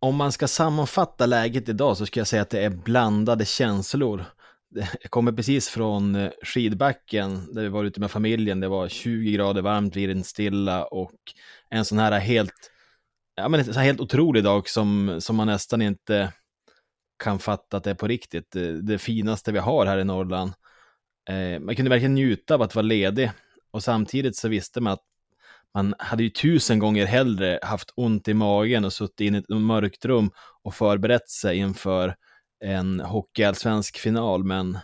Om man ska sammanfatta läget idag så ska jag säga att det är blandade känslor. Jag kommer precis från eh, skidbacken där vi var ute med familjen. Det var 20 grader varmt, vindstilla och en sån här helt, ja men en sån här helt otrolig dag som, som man nästan inte kan fatta att det är på riktigt. Det, det finaste vi har här i Norrland. Eh, man kunde verkligen njuta av att vara ledig och samtidigt så visste man att man hade ju tusen gånger hellre haft ont i magen och suttit in i ett mörkt rum och förberett sig inför en hockeyallsvensk final, men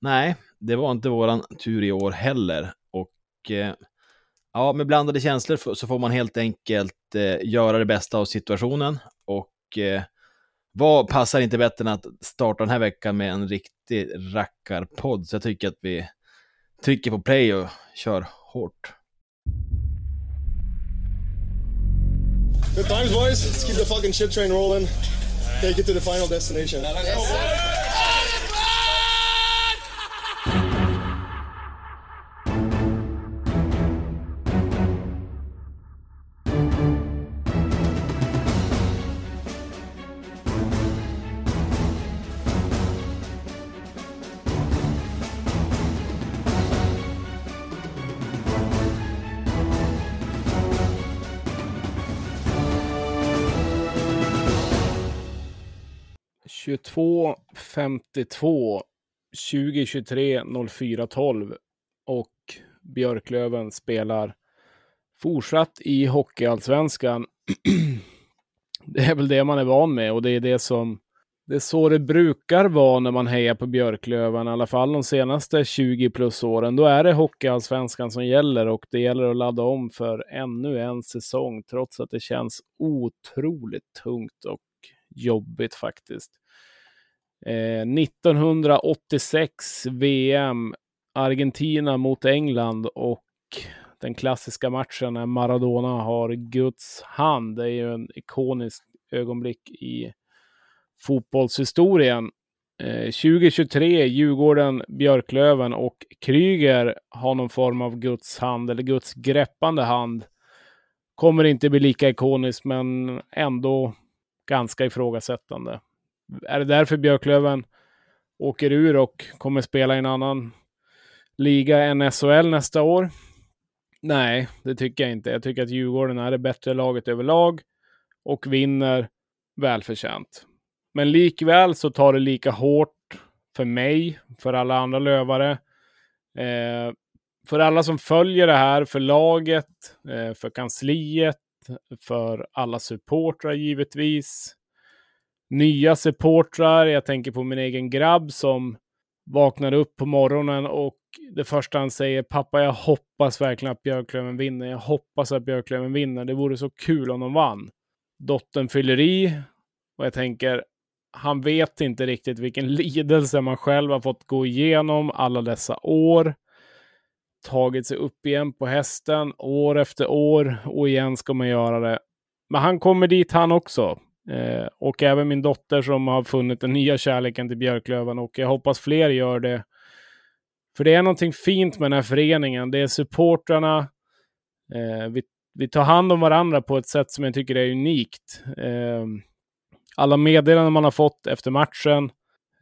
nej, det var inte våran tur i år heller. Och eh, ja, med blandade känslor så får man helt enkelt eh, göra det bästa av situationen och eh, vad passar inte bättre än att starta den här veckan med en riktig rackarpodd, så jag tycker att vi trycker på play och kör hårt. Good times, boys. Let's keep the fucking shit train rolling. Take it to the final destination. Yes, 22 52 2023 04 12 och Björklöven spelar fortsatt i Hockeyallsvenskan. det är väl det man är van med och det är det som det är så det brukar vara när man hejar på Björklöven, i alla fall de senaste 20 plus åren. Då är det Hockeyallsvenskan som gäller och det gäller att ladda om för ännu en säsong, trots att det känns otroligt tungt och jobbigt faktiskt. Eh, 1986 VM, Argentina mot England och den klassiska matchen när Maradona har Guds hand. Det är ju en ikonisk ögonblick i fotbollshistorien. Eh, 2023, Djurgården, Björklöven och Kryger har någon form av Guds hand eller Guds greppande hand. Kommer inte bli lika ikoniskt, men ändå ganska ifrågasättande. Är det därför Björklöven åker ur och kommer spela i en annan liga än SHL nästa år? Nej, det tycker jag inte. Jag tycker att Djurgården är det bättre laget överlag och vinner välförtjänt. Men likväl så tar det lika hårt för mig, för alla andra lövare, eh, för alla som följer det här, för laget, eh, för kansliet, för alla supportrar givetvis nya supportrar. Jag tänker på min egen grabb som vaknar upp på morgonen och det första han säger, pappa jag hoppas verkligen att Björklöven vinner. Jag hoppas att Björklöven vinner. Det vore så kul om de vann. Dottern fyller i och jag tänker, han vet inte riktigt vilken lidelse man själv har fått gå igenom alla dessa år. Tagit sig upp igen på hästen år efter år och igen ska man göra det. Men han kommer dit han också. Eh, och även min dotter som har funnit den nya kärleken till Björklöven och jag hoppas fler gör det. För det är någonting fint med den här föreningen. Det är supportrarna. Eh, vi, vi tar hand om varandra på ett sätt som jag tycker är unikt. Eh, alla meddelanden man har fått efter matchen.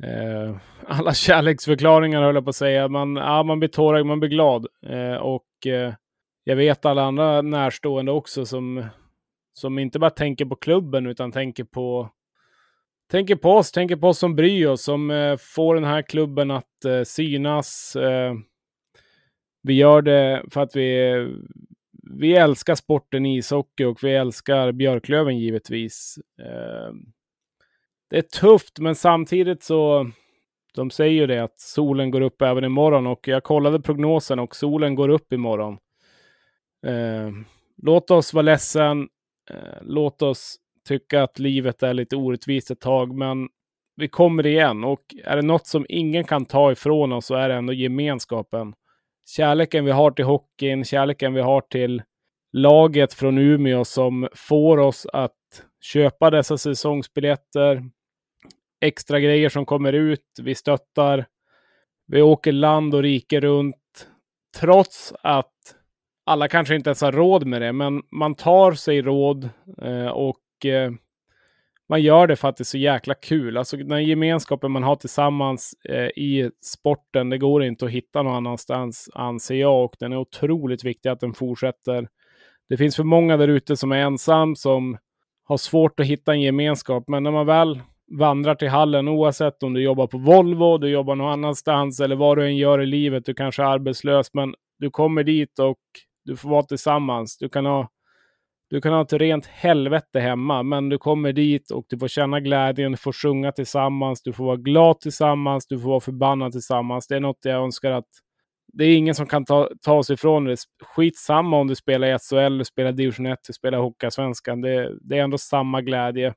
Eh, alla kärleksförklaringar höll jag på att säga. Man, ja, man blir tårögd, man blir glad. Eh, och eh, jag vet alla andra närstående också som som inte bara tänker på klubben utan tänker på tänker på oss, tänker på oss som bryr oss, som eh, får den här klubben att eh, synas. Eh, vi gör det för att vi, vi älskar sporten ishockey och vi älskar Björklöven givetvis. Eh, det är tufft, men samtidigt så de säger ju det att solen går upp även imorgon och jag kollade prognosen och solen går upp imorgon. Eh, låt oss vara ledsen. Eh, låt oss tycka att livet är lite orättvist ett tag, men vi kommer igen och är det något som ingen kan ta ifrån oss så är det ändå gemenskapen. Kärleken vi har till hockeyn, kärleken vi har till laget från Umeå som får oss att köpa dessa säsongsbiljetter. Extra grejer som kommer ut, vi stöttar. Vi åker land och rike runt. Trots att alla kanske inte ens har råd med det, men man tar sig råd eh, och eh, man gör det för att det är så jäkla kul. Alltså den gemenskapen man har tillsammans eh, i sporten, det går inte att hitta någon annanstans anser jag och den är otroligt viktig att den fortsätter. Det finns för många där ute som är ensam, som har svårt att hitta en gemenskap, men när man väl vandrar till hallen, oavsett om du jobbar på Volvo, du jobbar någon annanstans eller vad du än gör i livet, du kanske är arbetslös, men du kommer dit och du får vara tillsammans. Du kan ha du kan ha ett rent helvete hemma, men du kommer dit och du får känna glädjen, du får sjunga tillsammans, du får vara glad tillsammans, du får vara förbannad tillsammans. Det är något jag önskar att det är ingen som kan ta, ta sig ifrån det. Skitsamma om du spelar i SHL, du spelar division 1, du spelar Hockeyallsvenskan. Det, det är ändå samma glädje.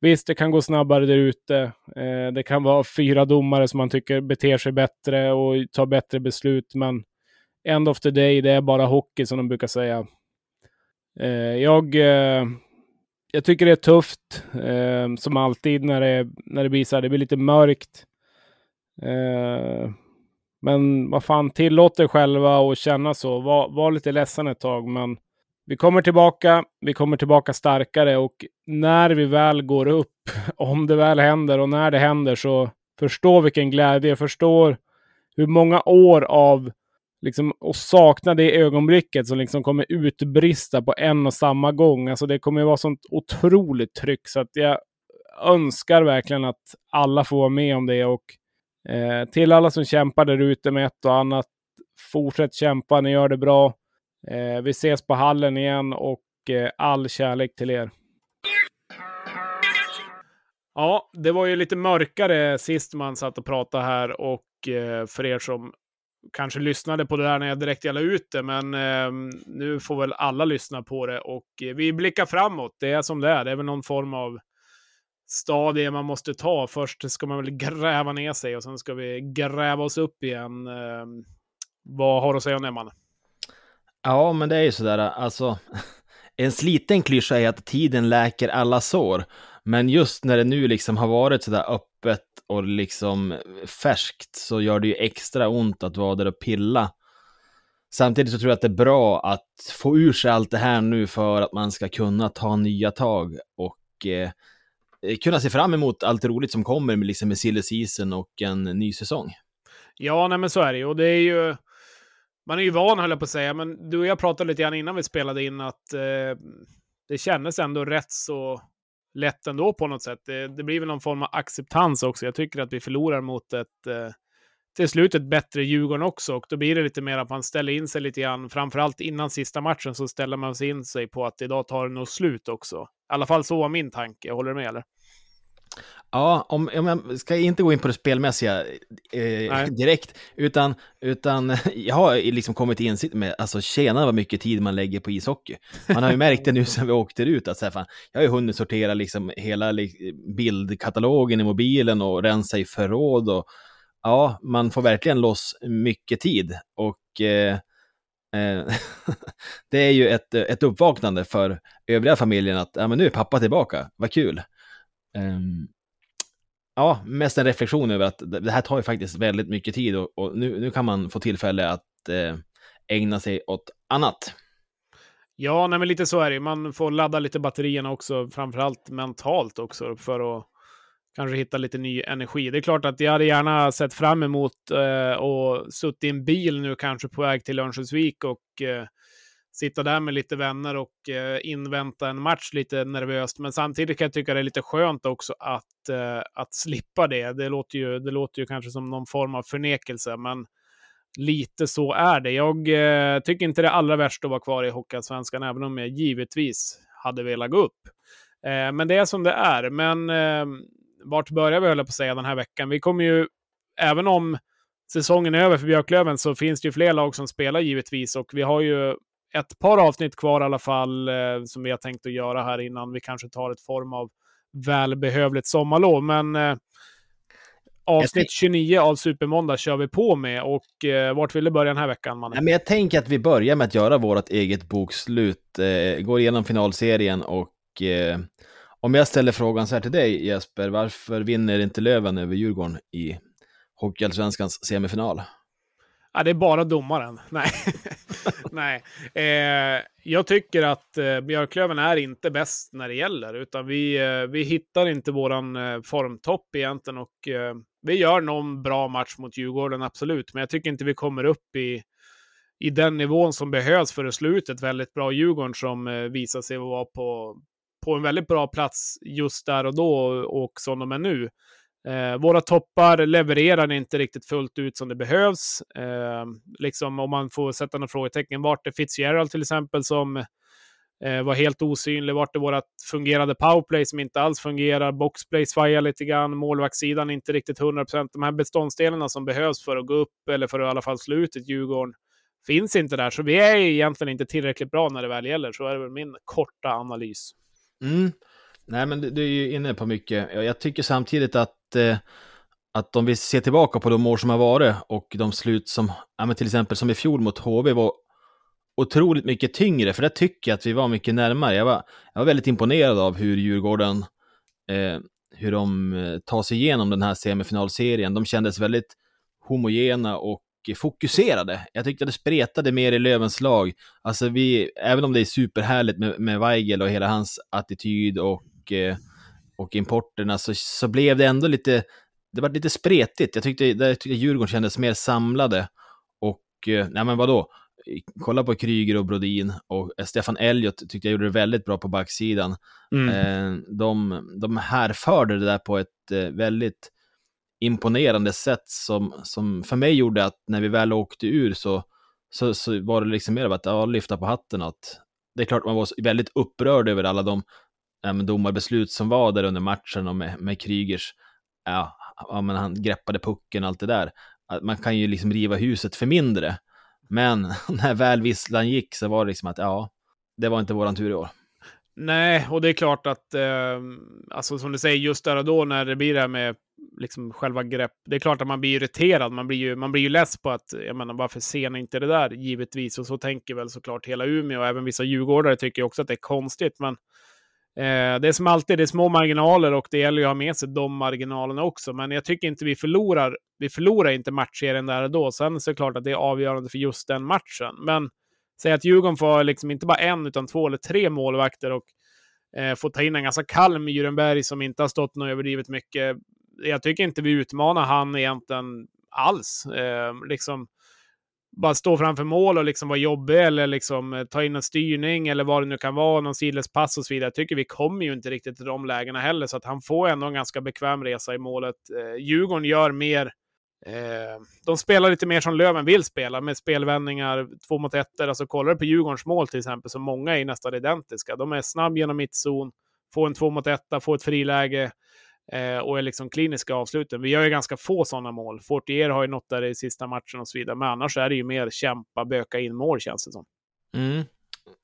Visst, det kan gå snabbare där ute. Eh, det kan vara fyra domare som man tycker beter sig bättre och tar bättre beslut, men end of the day, det är bara hockey som de brukar säga. Eh, jag, eh, jag tycker det är tufft, eh, som alltid när det, när det blir så här, det blir lite mörkt. Eh, men vad fan, tillåt er själva att känna så. Var, var lite ledsen ett tag, men vi kommer tillbaka. Vi kommer tillbaka starkare och när vi väl går upp, om det väl händer och när det händer så förstå vilken glädje, förstår hur många år av liksom, och sakna det ögonblicket som liksom kommer utbrista på en och samma gång. Alltså det kommer vara sånt otroligt tryck så att jag önskar verkligen att alla får vara med om det och eh, till alla som kämpar där ute med ett och annat. Fortsätt kämpa, ni gör det bra. Eh, vi ses på hallen igen och eh, all kärlek till er. Ja, det var ju lite mörkare sist man satt och pratade här och eh, för er som kanske lyssnade på det där när jag direkt la ut det, men eh, nu får väl alla lyssna på det och eh, vi blickar framåt. Det är som det är. Det är väl någon form av stadie man måste ta. Först ska man väl gräva ner sig och sen ska vi gräva oss upp igen. Eh, vad har du att säga om det, man? Ja, men det är ju sådär, alltså. En sliten klyscha är att tiden läker alla sår. Men just när det nu liksom har varit sådär öppet och liksom färskt så gör det ju extra ont att vara där och pilla. Samtidigt så tror jag att det är bra att få ur sig allt det här nu för att man ska kunna ta nya tag och eh, kunna se fram emot allt roligt som kommer med, liksom med silly season och en ny säsong. Ja, nej men så är det ju. Och det är ju... Man är ju van, höll jag på att säga, men du och jag pratade lite grann innan vi spelade in att eh, det kändes ändå rätt så lätt ändå på något sätt. Det, det, blir väl någon form av acceptans också. Jag tycker att vi förlorar mot ett eh, till slut ett bättre Djurgården också. Och då blir det lite mer att man ställer in sig lite grann. Framförallt innan sista matchen så ställer man sig in sig på att idag tar det nog slut också. I alla fall så var min tanke. Håller du med eller? Ja, om, om jag ska inte gå in på det spelmässiga eh, direkt, utan, utan jag har liksom kommit till insikt med, alltså tjena vad mycket tid man lägger på ishockey. Man har ju märkt det nu sen vi åkte ut, att så här, fan, jag har ju hunnit sortera liksom hela bildkatalogen i mobilen och rensa i förråd och ja, man får verkligen loss mycket tid och eh, eh det är ju ett, ett uppvaknande för övriga familjen att ja, men nu är pappa tillbaka, vad kul. Um, ja, mest en reflektion över att det här tar ju faktiskt väldigt mycket tid och, och nu, nu kan man få tillfälle att eh, ägna sig åt annat. Ja, nej, men lite så är det. Man får ladda lite batterierna också, framförallt mentalt också, för att kanske hitta lite ny energi. Det är klart att jag hade gärna sett fram emot eh, och suttit i en bil nu kanske på väg till Örnsköldsvik och eh, sitta där med lite vänner och eh, invänta en match lite nervöst. Men samtidigt kan jag tycka det är lite skönt också att, eh, att slippa det. Det låter, ju, det låter ju kanske som någon form av förnekelse, men lite så är det. Jag eh, tycker inte det är allra värst att vara kvar i Hockeyallsvenskan, även om jag givetvis hade velat gå upp. Eh, men det är som det är. Men eh, vart börjar vi, höll på att säga, den här veckan? Vi kommer ju, även om säsongen är över för Björklöven så finns det ju fler lag som spelar givetvis och vi har ju ett par avsnitt kvar i alla fall eh, som vi har tänkt att göra här innan vi kanske tar ett form av välbehövligt sommarlov. Men eh, avsnitt 29 av Supermåndag kör vi på med och eh, vart vill du börja den här veckan? Ja, men jag tänker att vi börjar med att göra vårt eget bokslut, eh, går igenom finalserien och eh, om jag ställer frågan så här till dig Jesper, varför vinner inte Löven över Djurgården i Hockeyallsvenskans semifinal? Ja, det är bara domaren. Nej. Nej. Eh, jag tycker att eh, Björklöven är inte bäst när det gäller, utan vi, eh, vi hittar inte våran eh, formtopp egentligen. Och, eh, vi gör någon bra match mot Djurgården, absolut, men jag tycker inte vi kommer upp i, i den nivån som behövs för att slå ut ett väldigt bra Djurgården som eh, visar sig vara på, på en väldigt bra plats just där och då och som de är nu. Eh, våra toppar levererar inte riktigt fullt ut som det behövs. Eh, liksom om man får sätta några frågetecken. Vart är Fitzgerald till exempel som eh, var helt osynlig? Vart är vårt fungerande powerplay som inte alls fungerar? Boxplay svajar lite grann. Målvaktssidan inte riktigt 100%. De här beståndsdelarna som behövs för att gå upp eller för att i alla fall slå ut ett Djurgården finns inte där. Så vi är egentligen inte tillräckligt bra när det väl gäller. Så är det väl min korta analys. Mm. Nej, men du, du är ju inne på mycket. Jag tycker samtidigt att, eh, att om vi ser tillbaka på de år som har varit och de slut som, ja, men till exempel som i fjol mot HV var otroligt mycket tyngre, för det tycker jag att vi var mycket närmare. Jag var, jag var väldigt imponerad av hur Djurgården, eh, hur de eh, tar sig igenom den här semifinalserien. De kändes väldigt homogena och fokuserade. Jag tyckte det spretade mer i Lövens lag. Alltså vi, även om det är superhärligt med, med Weigel och hela hans attityd och, eh, och importerna, så, så blev det ändå lite, det var lite spretigt. Jag tyckte, jag tyckte Djurgården kändes mer samlade. Och, eh, nej men vadå? Kolla på Kryger och Brodin och Stefan Elliot tyckte jag gjorde det väldigt bra på backsidan. Mm. Eh, de, de härförde det där på ett väldigt imponerande sätt som, som för mig gjorde att när vi väl åkte ur så, så, så var det liksom mer av att ja, lyfta på hatten. Att det är klart man var väldigt upprörd över alla de Eh, äm, domarbeslut som var där under matchen och med, med Krygers, ja, ja, men han greppade pucken och allt det där. Att man kan ju liksom riva huset för mindre. Men när väl visslan gick så var det liksom att ja, det var inte våran tur i år. Nej, och det är klart att, eh, alltså som du säger, just där och då när det blir det här med liksom själva grepp. Det är klart att man blir irriterad. Man blir ju, man blir ju less på att, jag menar, varför ser ni inte det där? Givetvis. Och så tänker väl såklart hela Umeå och även vissa djurgårdare tycker också att det är konstigt. Men eh, det är som alltid, det är små marginaler och det gäller ju att ha med sig de marginalerna också. Men jag tycker inte vi förlorar. Vi förlorar inte matchserien där och då. Sen så är det klart att det är avgörande för just den matchen. Men säg att Djurgården får liksom inte bara en, utan två eller tre målvakter och eh, får ta in en ganska kall Myrenberg som inte har stått något överdrivet mycket jag tycker inte vi utmanar han egentligen alls. Eh, liksom bara stå framför mål och liksom vara jobbig eller liksom eh, ta in en styrning eller vad det nu kan vara, någon sidledspass och så vidare. Jag tycker vi kommer ju inte riktigt till de lägena heller, så att han får ändå en ganska bekväm resa i målet. Eh, Djurgården gör mer Eh, de spelar lite mer som Löven vill spela, med spelvändningar, två mot ettor. Alltså kollar du på Djurgårdens mål till exempel, så många är nästan identiska. De är snabb genom mittzon, får en två mot etta, får ett friläge, eh, och är liksom kliniska avsluten. Vi gör ju ganska få sådana mål. Fortier har ju något där i sista matchen och så vidare, men annars är det ju mer kämpa, böka in mål känns det som. Mm.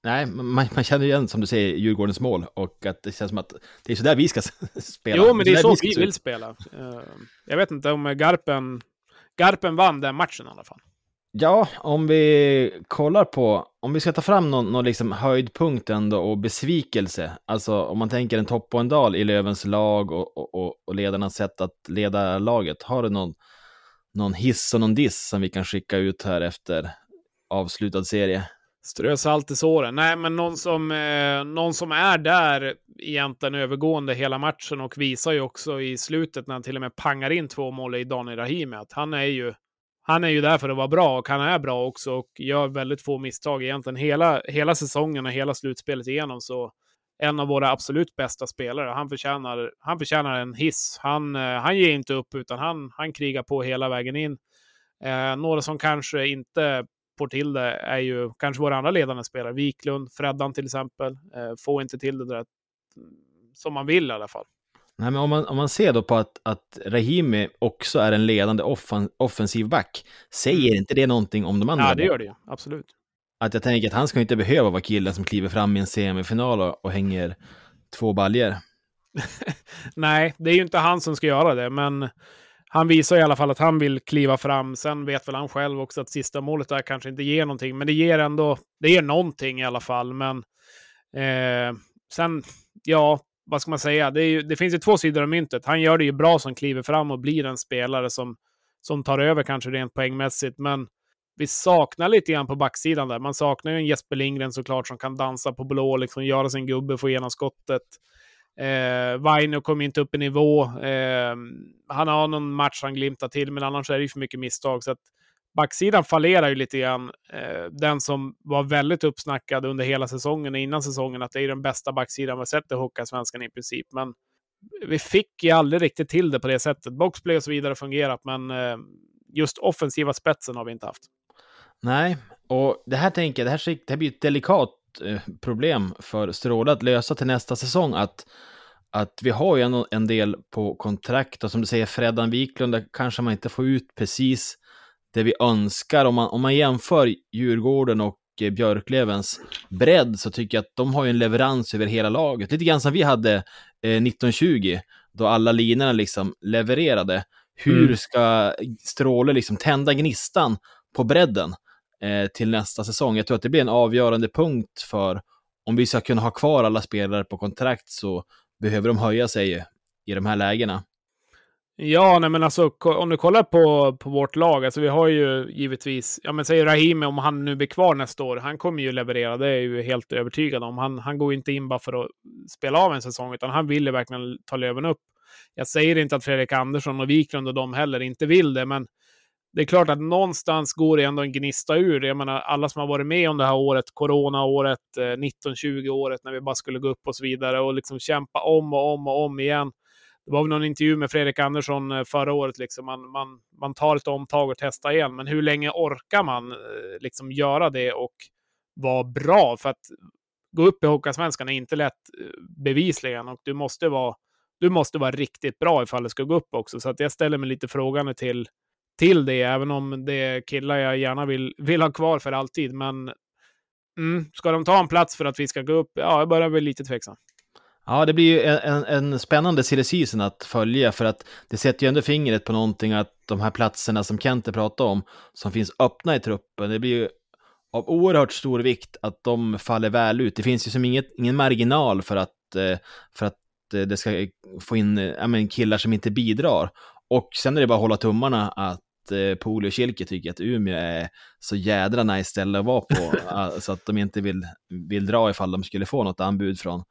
Nej, man, man känner igen som du säger Djurgårdens mål och att det känns som att det är så där vi ska spela. Jo, men det är så, så vi, vi vill spela. Uh, jag vet inte om Garpen, Garpen vann den matchen i alla fall. Ja, om vi kollar på, om vi ska ta fram någon, någon liksom höjdpunkt ändå och besvikelse, alltså om man tänker en topp och en dal i Lövens lag och, och, och ledarnas sätt att leda laget, har du någon, någon hiss och någon diss som vi kan skicka ut här efter avslutad serie? Strö salt i såren. Nej, men någon som, eh, någon som är där egentligen övergående hela matchen och visar ju också i slutet när han till och med pangar in två mål i Daniel Rahimi att han är ju han är ju där för att vara bra och han är bra också och gör väldigt få misstag egentligen hela, hela säsongen och hela slutspelet igenom. Så en av våra absolut bästa spelare. Han förtjänar, han förtjänar en hiss. Han, eh, han ger inte upp utan han, han krigar på hela vägen in. Eh, några som kanske inte får till det är ju kanske våra andra ledande spelare. Wiklund, Freddan till exempel. Eh, får inte till det där mm, som man vill i alla fall. Nej, men om man, om man ser då på att, att Rahimi också är en ledande offen, offensiv back, säger mm. inte det någonting om de andra? Ja, det gör det ju. Absolut. Att jag tänker att han ska inte behöva vara killen som kliver fram i en semifinal och, och hänger två baljer. Nej, det är ju inte han som ska göra det, men han visar i alla fall att han vill kliva fram. Sen vet väl han själv också att sista målet där kanske inte ger någonting, men det ger ändå, det ger någonting i alla fall. Men eh, sen, ja, vad ska man säga, det, ju, det, finns ju två sidor av myntet. Han gör det ju bra som kliver fram och blir en spelare som, som tar över kanske rent poängmässigt. Men vi saknar lite grann på backsidan där. Man saknar ju en Jesper Lindgren såklart som kan dansa på blå, liksom göra sin gubbe, få igenom skottet. Eh, Vaino kom inte upp i nivå. Eh, han har någon match han glimtar till, men annars är det ju för mycket misstag. Så att backsidan fallerar ju lite grann. Eh, den som var väldigt uppsnackad under hela säsongen och innan säsongen, att det är den bästa backsidan vi sett i Hockeyallsvenskan i princip. Men vi fick ju aldrig riktigt till det på det sättet. Boxplay och så vidare fungerat, men eh, just offensiva spetsen har vi inte haft. Nej, och det här tänker jag, det här, det här blir ett delikat eh, problem för Stråle att lösa till nästa säsong. Att, att vi har ju en, en del på kontrakt och som du säger, Freddan Wiklund, där kanske man inte får ut precis det vi önskar. Om man, om man jämför Djurgården och eh, Björklövens bredd så tycker jag att de har en leverans över hela laget. Lite grann som vi hade eh, 1920, då alla linorna liksom levererade. Hur mm. ska Stråle liksom tända gnistan på bredden eh, till nästa säsong? Jag tror att det blir en avgörande punkt för om vi ska kunna ha kvar alla spelare på kontrakt så behöver de höja sig i de här lägena. Ja, nej men alltså om du kollar på, på vårt lag, alltså vi har ju givetvis, ja men säg Rahimi om han nu blir kvar nästa år, han kommer ju leverera, det är jag ju helt övertygad om. Han, han går inte in bara för att spela av en säsong, utan han vill ju verkligen ta löven upp. Jag säger inte att Fredrik Andersson och Wiklund och de heller inte vill det, men det är klart att någonstans går det ändå en gnista ur. Jag menar, alla som har varit med om det här året, coronaåret, eh, 1920-året, när vi bara skulle gå upp och så vidare och liksom kämpa om och om och om igen det var väl någon intervju med Fredrik Andersson eh, förra året, liksom. man, man, man tar ett omtag och testar igen. Men hur länge orkar man eh, liksom göra det och vara bra? För att gå upp i Hockeyallsvenskan är inte lätt eh, bevisligen och du måste vara du måste vara riktigt bra ifall det ska gå upp också. Så att jag ställer mig lite frågande till, till det, även om det är killar jag gärna vill, vill ha kvar för alltid. Men mm, ska de ta en plats för att vi ska gå upp? Ja, jag börjar bli lite tveksam. Ja, det blir ju en, en spännande silly season att följa för att det sätter ju ändå fingret på någonting att de här platserna som Kente pratade om, som finns öppna i truppen, det blir ju av oerhört stor vikt att de faller väl ut. Det finns ju som inget, ingen marginal för att, eh, för att eh, det ska få in ja, men killar som inte bidrar. Och sen är det bara att hålla tummarna att eh, Poli och Kilke tycker att Umeå är så jädra nice ställe att vara på, så alltså att de inte vill, vill dra ifall de skulle få något anbud från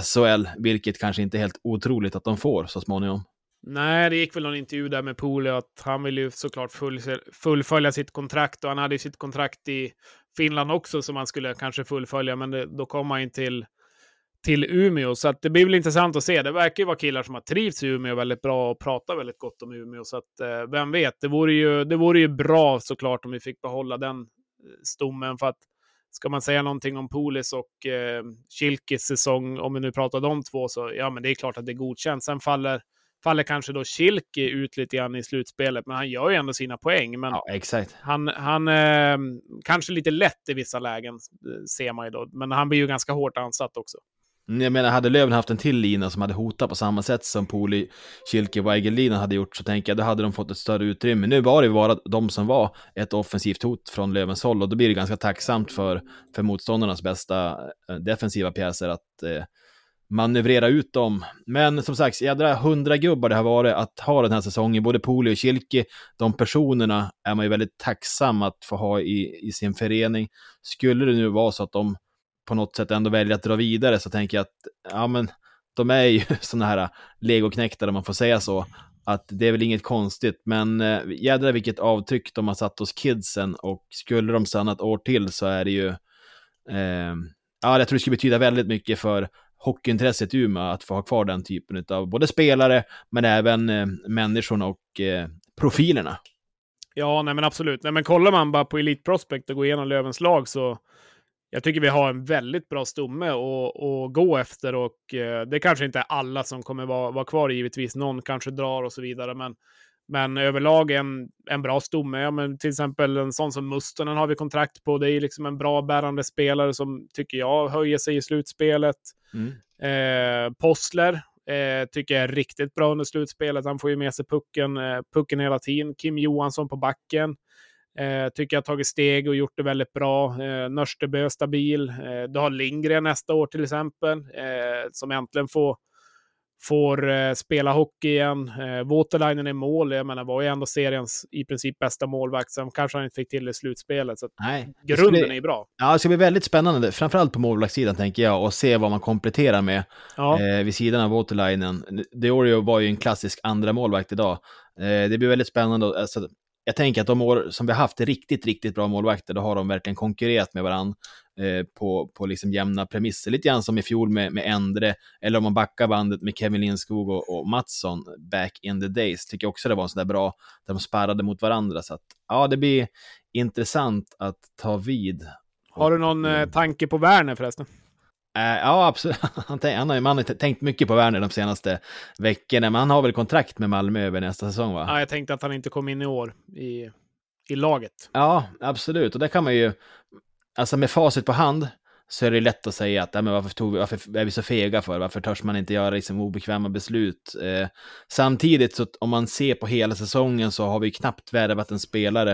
SHL, vilket kanske inte är helt otroligt att de får så småningom. Nej, det gick väl någon intervju där med Poli att han vill ju såklart fullfölja sitt kontrakt och han hade ju sitt kontrakt i Finland också som han skulle kanske fullfölja, men det, då kom han in till, till Umeå. Så att det blir väl intressant att se. Det verkar ju vara killar som har trivts i Umeå väldigt bra och pratar väldigt gott om Umeå. Så att eh, vem vet, det vore, ju, det vore ju bra såklart om vi fick behålla den eh, stommen för att Ska man säga någonting om Polis och eh, Kilkis säsong, om vi nu pratar de två, så ja, men det är klart att det är godkänt. Sen faller, faller kanske då Kilke ut lite grann i slutspelet, men han gör ju ändå sina poäng. Men ja, exakt. Han, han eh, kanske lite lätt i vissa lägen, eh, ser man ju då, men han blir ju ganska hårt ansatt också. Jag menar, hade Löven haft en till lina som hade hotat på samma sätt som Poli, Kilke och Weigel hade gjort så tänker jag, då hade de fått ett större utrymme. Nu var det bara de som var ett offensivt hot från Lövens håll och då blir det ganska tacksamt för, för motståndarnas bästa eh, defensiva pjäser att eh, manövrera ut dem. Men som sagt, jädra hundra gubbar det har varit att ha den här säsongen. Både Poli och Kilke, de personerna är man ju väldigt tacksam att få ha i, i sin förening. Skulle det nu vara så att de på något sätt ändå väljer att dra vidare så tänker jag att ja, men, de är ju sådana här legoknäktar om man får säga så. Att det är väl inget konstigt, men eh, jädrar vilket avtryck de har satt hos kidsen och skulle de stanna ett år till så är det ju, eh, ja, jag tror det skulle betyda väldigt mycket för hockeyintresset i Umeå att få ha kvar den typen av både spelare, men även eh, människorna och eh, profilerna. Ja, nej men absolut. Nej, men kollar man bara på Elite Prospect och går igenom Lövens lag så jag tycker vi har en väldigt bra stomme att gå efter och eh, det kanske inte är alla som kommer vara, vara kvar givetvis. Någon kanske drar och så vidare, men, men överlag en, en bra stomme. Ja, men till exempel en sån som Mustonen har vi kontrakt på. Det är liksom en bra bärande spelare som tycker jag höjer sig i slutspelet. Mm. Eh, Postler eh, tycker jag är riktigt bra under slutspelet. Han får ju med sig pucken, eh, pucken hela tiden. Kim Johansson på backen. Eh, tycker jag har tagit steg och gjort det väldigt bra. Eh, Nörstebö stabil. Eh, du har Lindgren nästa år till exempel, eh, som äntligen får, får eh, spela hockey igen. Eh, Waterlinen är mål, jag menar var ju ändå seriens i princip bästa målvakt. Sen kanske han inte fick till det i slutspelet. Så Nej. grunden är ju bra. Ja, det ska bli väldigt spännande, framförallt på målvaktssidan tänker jag, och se vad man kompletterar med Ja, eh, vid sidan av Waterlinen. Deorio var ju en klassisk andra målvakt idag. Eh, det blir väldigt spännande. Alltså, jag tänker att de år som vi har haft riktigt, riktigt bra målvakter, då har de verkligen konkurrerat med varandra eh, på, på liksom jämna premisser. Lite grann som i fjol med, med Endre, eller om man backar bandet med Kevin Lindskog och, och Mattsson back in the days, tycker jag också det var en sån där bra, där de sparrade mot varandra. Så att, ja, det blir intressant att ta vid. har du någon Och, eh, tanke på Werner förresten? Eh, ja, absolut. Han, han, har, man har tänkt mycket på Werner de senaste veckorna, men han har väl kontrakt med Malmö över nästa säsong, va? Ja, jag tänkte att han inte kom in i år i, i laget. Ja, absolut. Och där kan man ju, alltså med facit på hand, så är det lätt att säga att ja, men varför, tog vi, varför är vi så fega för? Varför törs man inte göra liksom, obekväma beslut? Eh, samtidigt, så om man ser på hela säsongen så har vi knappt värvat en spelare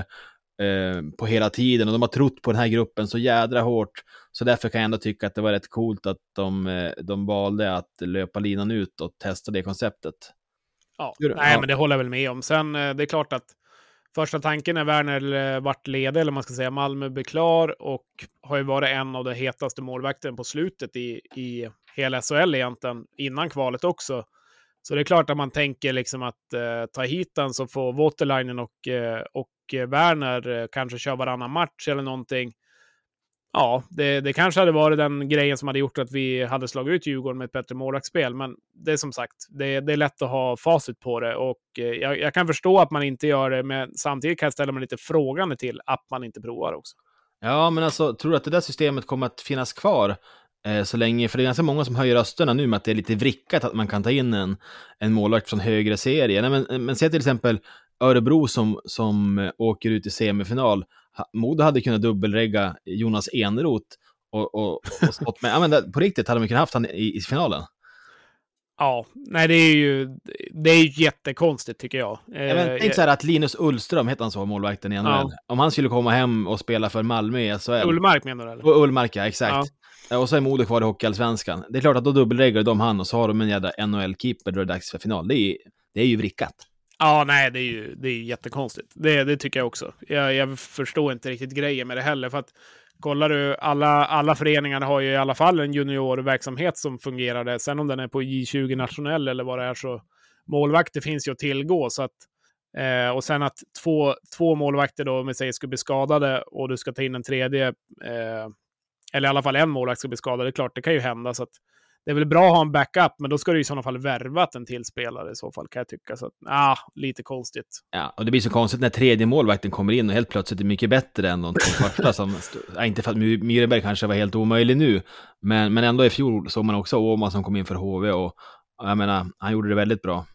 eh, på hela tiden och de har trott på den här gruppen så jädra hårt. Så därför kan jag ändå tycka att det var rätt coolt att de, eh, de valde att löpa linan ut och testa det konceptet. Ja, nej, Ja. men det håller jag väl med om. Sen eh, det är klart att första tanken när Werner eh, vart ledig, eller man ska säga Malmö blev klar och har ju varit en av de hetaste målvakterna på slutet i, i hela SHL egentligen, innan kvalet också. Så det är klart att man tänker liksom att eh, ta hit den så får Waterlinen och, eh, och Werner eh, kanske köra varannan match eller någonting. Ja, det, det kanske hade varit den grejen som hade gjort att vi hade slagit ut Djurgården med ett bättre målvaktsspel. Men det är som sagt, det, det är lätt att ha facit på det och eh, jag, jag kan förstå att man inte gör det, men samtidigt kan jag ställa mig lite frågande till att man inte provar också. Ja, men alltså, tror du att det där systemet kommer att finnas kvar eh, så länge? För det är ganska många som höjer rösterna nu med att det är lite vrickat att man kan ta in en, en målvakt från högre serie. Nej, men, men se till exempel Örebro som, som eh, åker ut i semifinal. Modo hade kunnat dubbelregga Jonas Eneroth och, och, och stått med. Ja, men på riktigt hade man kunnat haft han i, i finalen. Ja, nej, det är ju det är jättekonstigt tycker jag. Eh, men, tänk så här att Linus Ullström, heter han så, målvakten i NHL. Ja. Om han skulle komma hem och spela för Malmö i SHL. Ullmark menar du? Eller? Ullmark, ja, exakt. Ja. Och så är Modo kvar i Hockeyallsvenskan. Det är klart att då dubbelreglar de han och så har de en jävla NHL-keeper då är det dags för final. Det är, det är ju vrickat. Ja, nej, det är ju det är jättekonstigt. Det, det tycker jag också. Jag, jag förstår inte riktigt grejen med det heller. För att kollar du, alla, alla föreningar har ju i alla fall en juniorverksamhet som fungerar där. Sen om den är på J20 nationell eller vad det är så målvakter finns ju att tillgå. Så att, eh, och sen att två, två målvakter då, om vi säger, skulle bli skadade och du ska ta in en tredje, eh, eller i alla fall en målvakt ska bli skadad, det är klart, det kan ju hända. Så att, det är väl bra att ha en backup, men då ska du i sådana fall värvat en till spelare i så fall, kan jag tycka. Så att, ah, lite konstigt. Ja, och det blir så konstigt när tredje målvakten kommer in och helt plötsligt är mycket bättre än de två första. Som, ja, inte för att My- Myrenberg kanske var helt omöjlig nu, men, men ändå i fjol såg man också Åman som kom in för HV och jag menar, han gjorde det väldigt bra.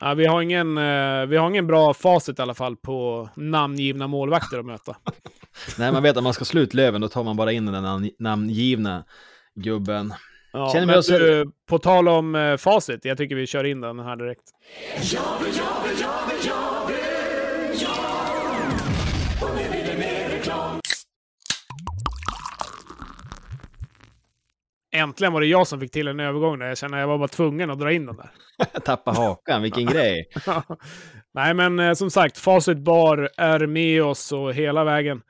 Ja, vi, har ingen, eh, vi har ingen bra facit i alla fall på namngivna målvakter att möta. När man vet att man ska slå ut Löven, då tar man bara in den namn, namngivna gubben. Ja, Känner vi men oss- du, på tal om eh, facit, jag tycker vi kör in den här direkt. Äntligen var det jag som fick till en övergång där. Jag känner att jag var bara tvungen att dra in den där. Tappa hakan, vilken grej. Nej, men eh, som sagt, Facit Bar är med oss och hela vägen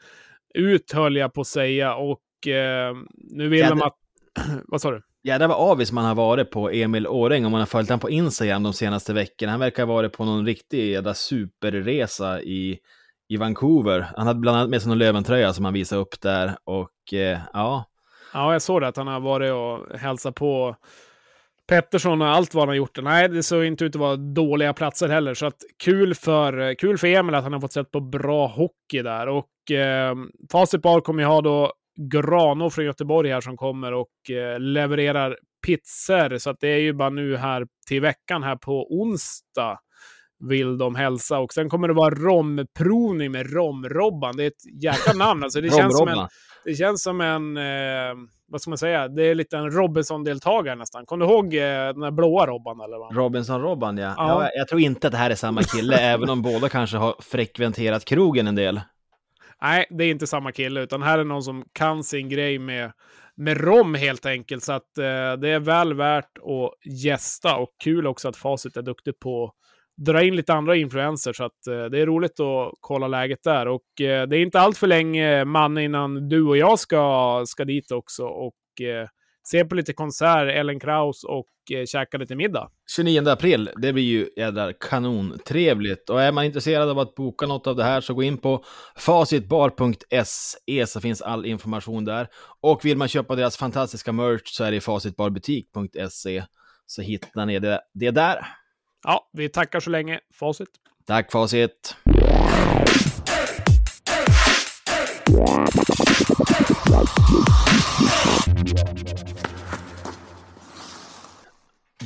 ut höll jag på att säga. Och eh, nu vill Ja, de det- att... Vad sa du? Jädrar vad avis man har varit på Emil Åring om man har följt honom på Instagram de senaste veckorna. Han verkar ha varit på någon riktig jädra superresa i, i Vancouver. Han hade bland annat med sig någon Löventröja som han visade upp där och eh, ja, Ja, jag såg det att han har varit och hälsat på Pettersson och allt vad han har gjort. Nej, det såg inte ut att vara dåliga platser heller. Så att kul för, eh, kul för Emil att han har fått sett på bra hockey där. Och eh, Facit Bar kommer ju ha då Grano från Göteborg här som kommer och eh, levererar pizzor. Så att det är ju bara nu här till veckan här på onsdag vill de hälsa. Och sen kommer det vara romprovning med Romrobban. Det är ett jäkla namn. Alltså det känns som en, det känns som en, eh, vad ska man säga, det är lite en Robinson-deltagare nästan. Kommer du ihåg eh, den där blåa Robban eller vad? Robinson-Robban ja. Ja. ja. Jag, jag tror inte att det här är samma kille, även om båda kanske har frekventerat krogen en del. Nej, det är inte samma kille, utan här är någon som kan sin grej med med rom helt enkelt. Så att eh, det är väl värt att gästa och kul också att Facit är duktig på att dra in lite andra influenser. Så att eh, det är roligt att kolla läget där. Och eh, det är inte allt för länge, man, innan du och jag ska, ska dit också. Och eh, se på lite konsert, Ellen Kraus och eh, käka lite middag. 29 april, det blir ju jädrar kanontrevligt. Och är man intresserad av att boka något av det här så gå in på facitbar.se så finns all information där. Och vill man köpa deras fantastiska merch så är det facitbarbutik.se så hittar ni det, det där. Ja, vi tackar så länge. Facit. Tack Facit!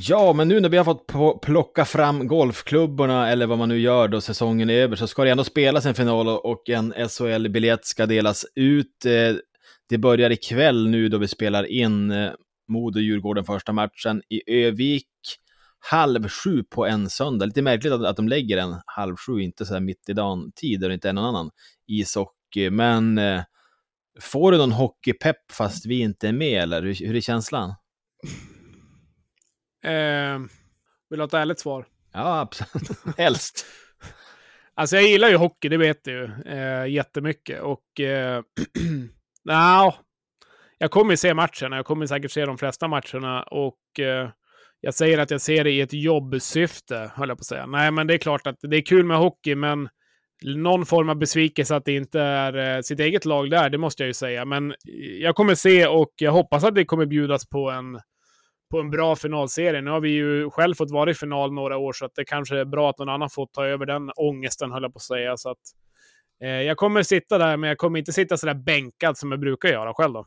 Ja, men nu när vi har fått plocka fram golfklubborna eller vad man nu gör då säsongen är över så ska det ändå spelas en final och en SHL-biljett ska delas ut. Eh, det börjar ikväll nu då vi spelar in eh, Modo-Djurgården första matchen i Övik. Halv sju på en söndag. Lite märkligt att, de lägger en halv sju, inte så här mitt i dagen tid och inte en någon annan ishockey. Men eh, får du någon hockeypepp fast vi inte är med eller hur, hur är känslan? Eh, vill du ha ett ärligt svar? Ja, absolut. Helst. alltså jag gillar ju hockey, det vet du ju. Eh, jättemycket. Och eh, no, jag kommer se matcherna. Jag kommer säkert se de flesta matcherna. Och eh, jag säger att jag ser det i ett jobbsyfte, höll jag på att säga. Nej, men det är klart att det är kul med hockey, men någon form av besvikelse att det inte är eh, sitt eget lag där, det måste jag ju säga. Men jag kommer se och jag hoppas att det kommer bjudas på en på en bra finalserie. Nu har vi ju själv fått vara i final några år, så att det kanske är bra att någon annan får ta över den ångesten, höll jag på att säga. Så att, eh, jag kommer sitta där, men jag kommer inte sitta sådär bänkad som jag brukar göra själv då.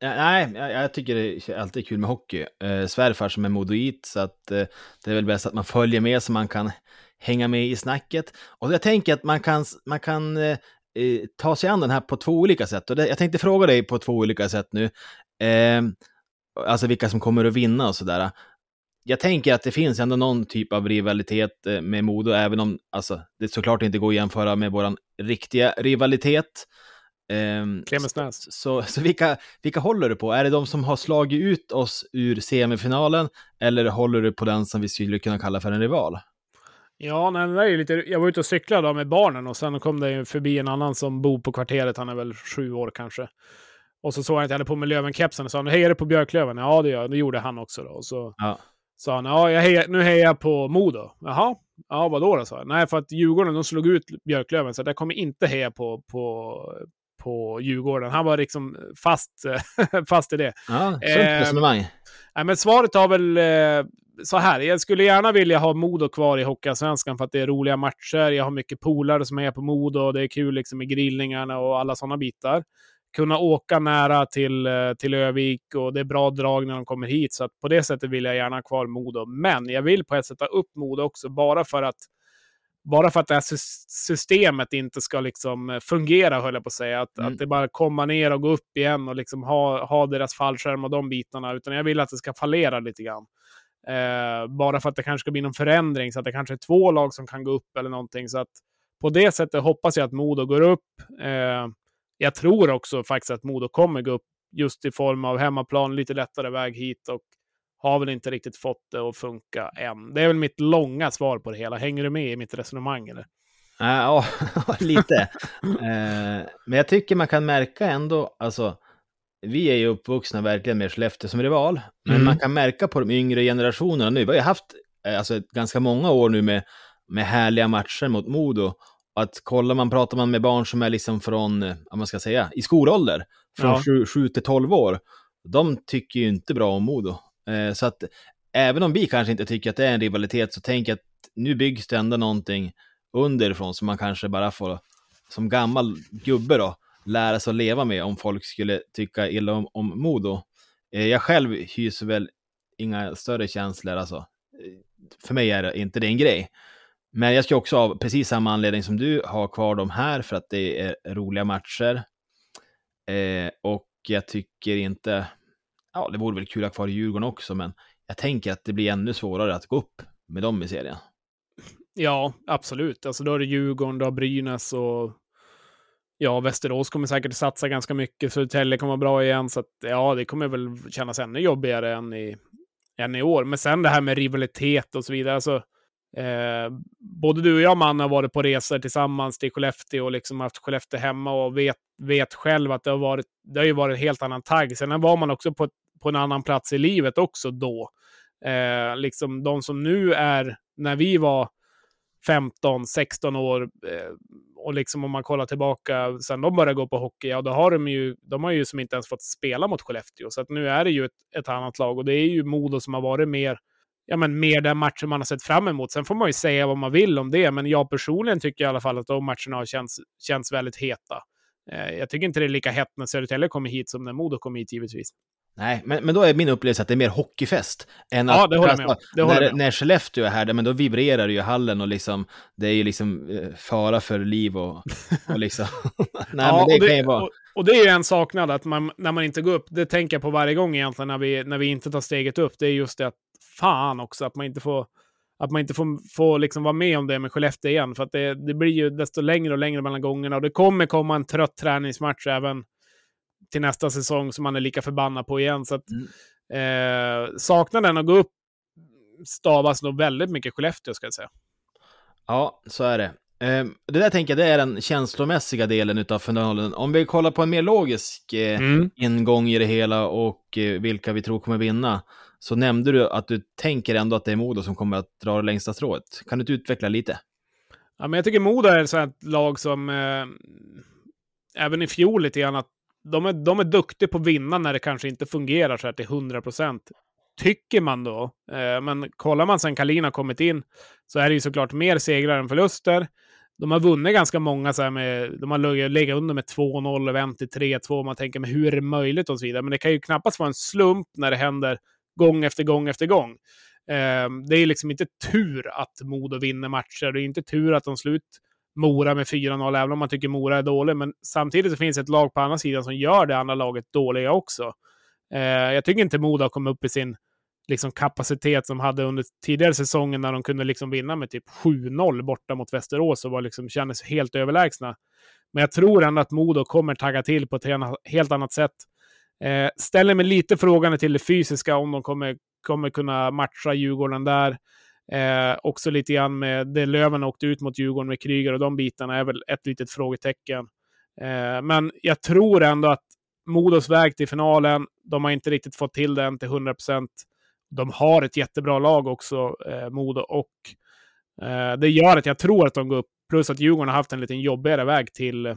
Nej, jag, jag tycker det är alltid kul med hockey. Eh, svärfar som är modoit, så att eh, det är väl bäst att man följer med så man kan hänga med i snacket. Och jag tänker att man kan, man kan eh, eh ta sig an den här på två olika sätt. Och det, jag tänkte fråga dig på två olika sätt nu. Eh, alltså vilka som kommer att vinna och sådär. Jag tänker att det finns ändå någon typ av rivalitet eh, med Modo, även om alltså, det såklart inte går att jämföra med vår riktiga rivalitet. Um, Klemensnäs. Så, så vilka, vilka håller du på? Är det de som har slagit ut oss ur semifinalen, eller håller du på den som vi skulle kunna kalla för en rival? Ja, nej, det är lite, jag var ute och cyklade med barnen och sen kom det förbi en annan som bor på kvarteret, han är väl sju år kanske. Och så såg han att jag hade på mig Löven-kepsen och sa hejar du på Björklöven? Ja, det gör jag. Det gjorde han också då. Och så ja. sa han, ja, jag hejar, nu hejar jag på Modo. Jaha, ja, vadå då? sa jag. Nej, för att Djurgården, de slog ut Björklöven, så jag kommer inte heja på, på, på Djurgården. Han var liksom fast, fast i det. Ja, sunt eh, resonemang. Nej, men svaret har väl eh, så här. Jag skulle gärna vilja ha Modo kvar i Hockeyallsvenskan för att det är roliga matcher. Jag har mycket polare som är på Modo och det är kul liksom med grillningarna och alla sådana bitar kunna åka nära till, eh, till Övik och det är bra drag när de kommer hit. Så på det sättet vill jag gärna ha kvar Modo. Men jag vill på ett sätt ta upp Modo också, bara för att bara för att det här systemet inte ska liksom eh, fungera, höll jag på att säga. Att, mm. att det bara komma ner och gå upp igen och liksom ha, ha deras fallskärm och de bitarna. Utan jag vill att det ska fallera lite grann. Eh, bara för att det kanske ska bli någon förändring, så att det kanske är två lag som kan gå upp eller någonting. Så att på det sättet hoppas jag att Modo går upp. Eh, jag tror också faktiskt att Modo kommer gå upp just i form av hemmaplan, lite lättare väg hit och har väl inte riktigt fått det att funka än. Det är väl mitt långa svar på det hela. Hänger du med i mitt resonemang eller? Ja, lite. Eh, men jag tycker man kan märka ändå, alltså, vi är ju uppvuxna verkligen med Skellefteå som rival, men mm. man kan märka på de yngre generationerna nu, vi har ju haft eh, alltså, ganska många år nu med, med härliga matcher mot Modo, att kollar man, pratar man med barn som är liksom från, vad eh, man ska säga, i skolålder, från ja. 7 till 12 år, de tycker ju inte bra om Modo. Eh, så att även om vi kanske inte tycker att det är en rivalitet så tänker jag att nu byggs det ändå någonting underifrån som man kanske bara får, som gammal gubbe då, lära sig att leva med om folk skulle tycka illa om, om Modo. Eh, jag själv hyser väl inga större känslor, alltså. Eh, för mig är det inte det en grej. Men jag ska också av precis samma anledning som du ha kvar dem här för att det är roliga matcher. Eh, och jag tycker inte, ja det vore väl kul att ha kvar Djurgården också, men jag tänker att det blir ännu svårare att gå upp med dem i serien. Ja, absolut. Alltså då är det Djurgården, då har Brynäs och ja, Västerås kommer säkert satsa ganska mycket. Södertälje kommer vara bra igen. Så att, ja, det kommer väl kännas ännu jobbigare än i, än i år. Men sen det här med rivalitet och så vidare. Alltså, eh, både du och jag, man, har varit på resor tillsammans till Skellefteå och liksom haft Skellefteå hemma och vet, vet själv att det har varit, det har ju varit en helt annan tagg. Sen var man också på, på en annan plats i livet också då. Eh, liksom de som nu är, när vi var 15, 16 år eh, och liksom om man kollar tillbaka sen de började gå på hockey, ja då har de ju, de har ju som inte ens fått spela mot Skellefteå. Så att nu är det ju ett, ett annat lag och det är ju Modo som har varit mer, ja men mer den matchen man har sett fram emot. Sen får man ju säga vad man vill om det, men jag personligen tycker i alla fall att de matcherna har känts, känts väldigt heta. Eh, jag tycker inte det är lika hett när Södertälje kommer hit som när Modo kommer hit givetvis. Nej, men, men då är min upplevelse att det är mer hockeyfest. Än Ja, att, det håller jag med om. Det när, med när Skellefteå är här, men då vibrerar det ju hallen och liksom, det är ju liksom eh, fara för liv och, och liksom... Nej, men det, och, kan ju vara... och, och det är ju en saknad, att man, när man inte går upp, det tänker jag på varje gång egentligen när vi, när vi inte tar steget upp, det är just det att fan också, att man inte får, att man inte får, får liksom vara med om det med Skellefteå igen. För att det, det blir ju desto längre och längre mellan gångerna och det kommer komma en trött träningsmatch även till nästa säsong som man är lika förbannad på igen. Så att, eh, saknaden att gå upp stavas nog väldigt mycket Skellefteå, ska jag säga. Ja, så är det. Eh, det där tänker jag, det är den känslomässiga delen av finalen. Om vi kollar på en mer logisk eh, Mm. ingång i det hela och eh, vilka vi tror kommer vinna, så nämnde du att du tänker ändå att det är Modo som kommer att dra det längsta strået. Kan du inte utveckla lite? Ja, men jag tycker Modo är ett sånt lag som, eh, även i fjol lite grann, att de är, de är duktiga på att vinna när det kanske inte fungerar så här till 100 procent. Tycker man då. Eh, men kollar man sen Kalina kommit in så är det ju såklart mer segrar än förluster. De har vunnit ganska många så här med, de har legat- under med 2-0 och vänt till 3-2. Man tänker, men hur är det möjligt och så vidare. Men det kan ju knappast vara en slump när det händer gång efter gång efter gång. Eh, det är liksom inte tur att Modo vinner matcher. Det är inte tur att de slut Mora med 4-0, även om man tycker Mora är dålig. Men samtidigt så finns det ett lag på andra sidan som gör det andra laget dåliga också. Eh, jag tycker inte Modo har kommit upp i sin liksom, kapacitet som hade under tidigare säsongen när de kunde liksom vinna med typ 7-0 borta mot Västerås och var liksom, kändes helt överlägsna. Men jag tror ändå att Modo kommer tagga till på ett helt annat sätt. Eh, ställer mig lite frågande till det fysiska, om de kommer, kommer kunna matcha Djurgården där. Eh, också lite grann med det Löven åkte ut mot Djurgården med Kryger och de bitarna är väl ett litet frågetecken. Eh, men jag tror ändå att Modos väg till finalen, de har inte riktigt fått till den till 100 procent. De har ett jättebra lag också, eh, Modo, och eh, det gör att jag tror att de går upp. Plus att Djurgården har haft en lite jobbigare väg till,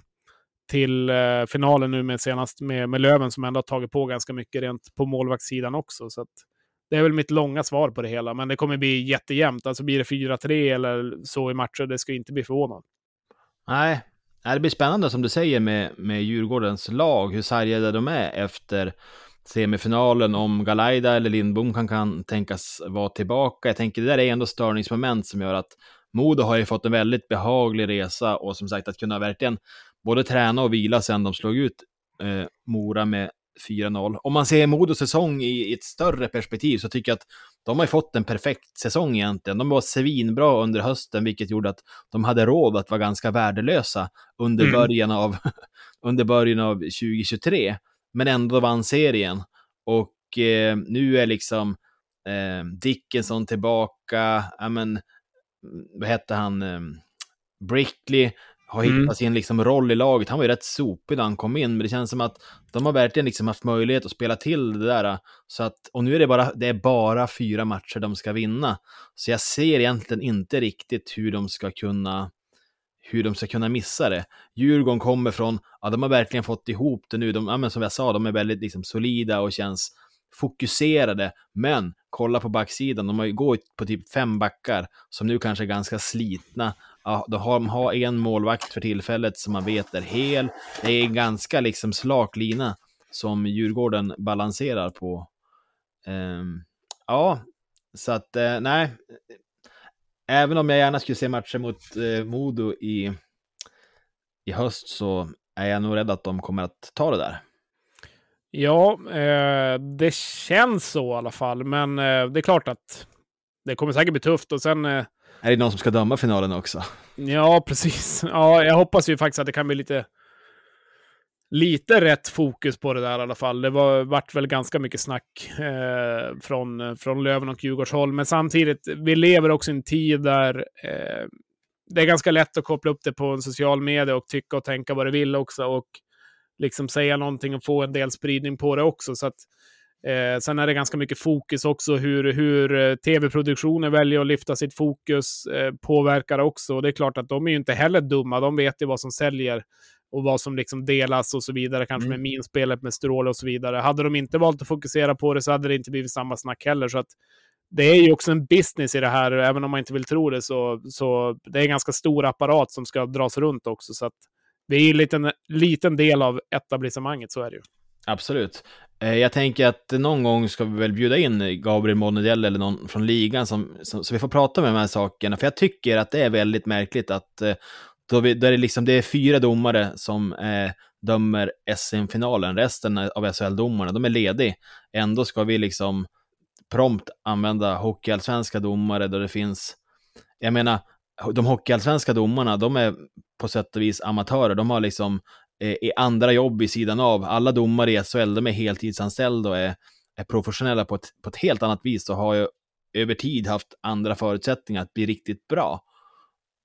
till eh, finalen nu med senast med, med Löven som ändå har tagit på ganska mycket rent på målvaktssidan också. Så att, det är väl mitt långa svar på det hela, men det kommer bli jättejämnt. Alltså blir det 4-3 eller så i matcher, det ska inte bli förvånad. Nej, det blir spännande som du säger med, med Djurgårdens lag, hur sargade de är efter semifinalen, om Galaida eller Lindbom kan, kan tänkas vara tillbaka. Jag tänker det där är ändå störningsmoment som gör att Modo har ju fått en väldigt behaglig resa och som sagt att kunna verkligen både träna och vila sen de slog ut eh, Mora med 4-0. Om man ser Modos säsong i, ett större perspektiv så tycker jag att de har fått en perfekt säsong egentligen. De var svinbra under hösten, vilket gjorde att de hade råd att vara ganska värdelösa under, Mm. början, av, under början av 2023. Men ändå vann serien. Och eh, nu är liksom eh, Dickinson tillbaka, ja men, mm, vad hette han, eh, Brickley har Mm. hittat sin liksom roll i laget. Han var ju rätt sopig när han kom in, men det känns som att de har verkligen liksom haft möjlighet att spela till det där. Så att, och nu är det bara, det är bara fyra matcher de ska vinna. Så jag ser egentligen inte riktigt hur de ska kunna hur de ska kunna missa det. Djurgården kommer från, ja de har verkligen fått ihop det nu, de, ja, men som jag sa, de är väldigt liksom, solida och känns fokuserade, men kolla på backsidan, de har ju gått på typ fem backar som nu kanske är ganska slitna. Ja, de har, de har en målvakt för tillfället som man vet är hel. Det är en ganska liksom slak lina som Djurgården balanserar på. Ehm, ja, så att eh, nej. Även om jag gärna skulle se matcher mot eh, Modo i, i höst så är jag nog rädd att de kommer att ta det där. Ja, eh, det känns så i alla fall, men eh, det är klart att det kommer säkert bli tufft och sen eh, är det någon som ska döma finalen också? Ja, precis. Ja, jag hoppas ju faktiskt att det kan bli lite, lite rätt fokus på det där i alla fall. Det var, vart väl ganska mycket snack eh, från, från Löven och Djurgårdshåll. Men samtidigt, vi lever också i en tid där eh, det är ganska lätt att koppla upp det på en social media och tycka och tänka vad du vill också. Och liksom säga någonting och få en del spridning på det också. Så att, eh, sen är det ganska mycket fokus också hur, hur eh, tv-produktioner väljer att lyfta sitt fokus eh, påverkar också. Och det är klart att de är ju inte heller dumma. De vet ju vad som säljer och vad som liksom delas och så vidare. Kanske mm. med minspelet med Stråle och så vidare. Hade de inte valt att fokusera på det så hade det inte blivit samma snack heller. Så att det är ju också en business i det här, även om man inte vill tro det. Så, så det är en ganska stor apparat som ska dras runt också. Så att det är en liten, liten del av etablissemanget, så är det ju. Absolut. Eh, jag tänker att någon gång ska vi väl bjuda in Gabriel Monedell eller någon från ligan som, som, så vi får prata med de här sakerna. För jag tycker att det är väldigt märkligt att eh, då, vi, då är det, liksom, det är fyra domare som eh, dömer SM-finalen. Resten av SHL-domarna, de är lediga. Ändå ska vi liksom prompt använda hockeyallsvenska domare då det finns, jag menar, de hockeyallsvenska domarna, de är på sätt och vis amatörer. De har liksom eh, andra jobb i sidan av. Alla domare i SHL, de är heltidsanställda och är, är professionella på ett, på ett helt annat vis och har ju över tid haft andra förutsättningar att bli riktigt bra.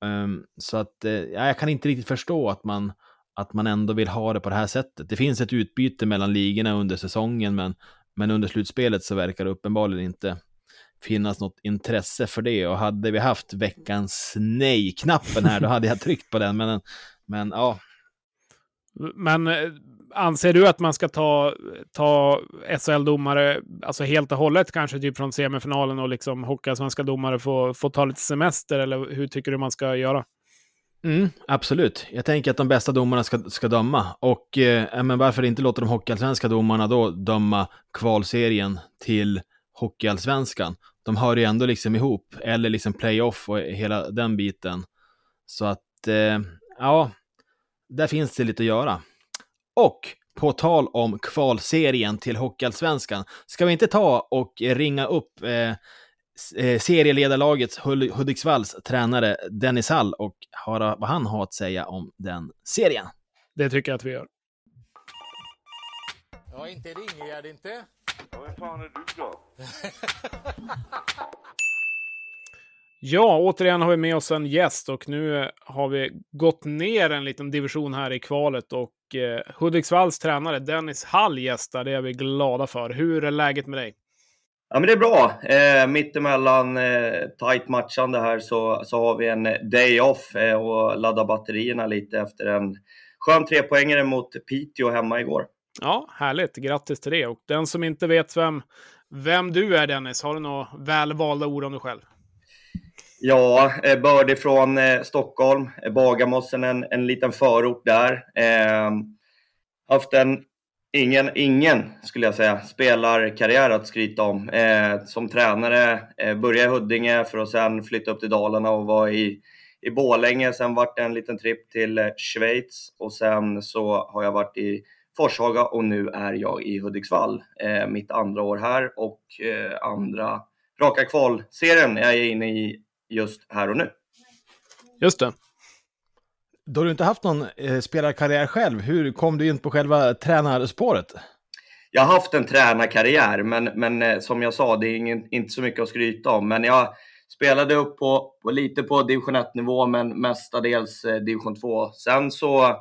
Um, så att eh, jag kan inte riktigt förstå att man, att man ändå vill ha det på det här sättet. Det finns ett utbyte mellan ligorna under säsongen, men, men under slutspelet så verkar det uppenbarligen inte finnas något intresse för det. Och hade vi haft veckans nej-knappen här, då hade jag tryckt på den. Men, men ja. Men eh, anser du att man ska ta, ta SHL-domare alltså helt och hållet, kanske typ från semifinalen och liksom Hockeyallsvenska domare få, få ta lite semester? Eller hur tycker du man ska göra? Mm, absolut. Jag tänker att de bästa domarna ska, ska döma. Och eh, men varför inte låta de hockeyallsvenska domarna då döma kvalserien till hockeyallsvenskan? De hör ju ändå liksom ihop, eller liksom playoff och hela den biten. Så att, eh, ja, där finns det lite att göra. Och på tal om kvalserien till Hockeyallsvenskan, ska vi inte ta och ringa upp eh, eh serieledarlagets Hudiksvalls tränare Dennis Hall och höra vad han har att säga om den serien? Det tycker jag att vi gör. Ja, inte Ringegärd inte. Ja, vem fan är du då? Ja, återigen har vi med oss en gäst och nu har vi gått ner en liten division här i kvalet och eh, Hudiksvalls tränare Dennis Hall gästar. Det är vi glada för. Hur är läget med dig? Ja, men det är bra. Eh, mittemellan eh, tajt matchande här så, så har vi en day off eh, och laddar batterierna lite efter en skön trepoängare mot Piteå hemma igår. Ja, härligt. Grattis till det. Och den som inte vet vem, vem du är Dennis, har du några välvalda ord om dig själv? Ja, eh, Börd från eh, Stockholm, eh, Bagarmossen, en, en liten förort där. Eh, haft en, ingen, ingen skulle jag säga, spelarkarriär att skryta om. Eh, som tränare eh, började i Huddinge för att sen flytta upp till Dalarna och vara i, i Bålänge. Sen vart det en liten tripp till eh, Schweiz och sen så har jag varit i Forshaga och nu är jag i Hudiksvall. Eh, mitt andra år här och andra raka kvalserien är jag inne i just här och nu. Just det. Då du inte haft någon eh, spelarkarriär själv, hur kom du in på själva tränarspåret? Jag har haft en tränarkarriär, men, men eh, som jag sa, det är ingen, inte så mycket att skryta om. Men jag spelade upp på, på lite på division 1-nivå, men mestadels eh, division 2. Sen så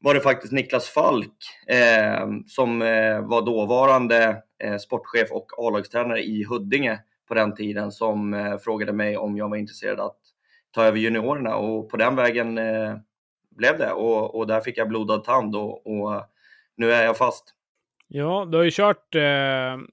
var det faktiskt Niklas Falk eh, som eh, var dåvarande eh, sportchef och A-lagstränare i Huddinge på den tiden som eh, frågade mig om jag var intresserad att ta över juniorerna och på den vägen eh, blev det och, och där fick jag blodad tand och, och nu är jag fast. Ja, du har ju kört, eh,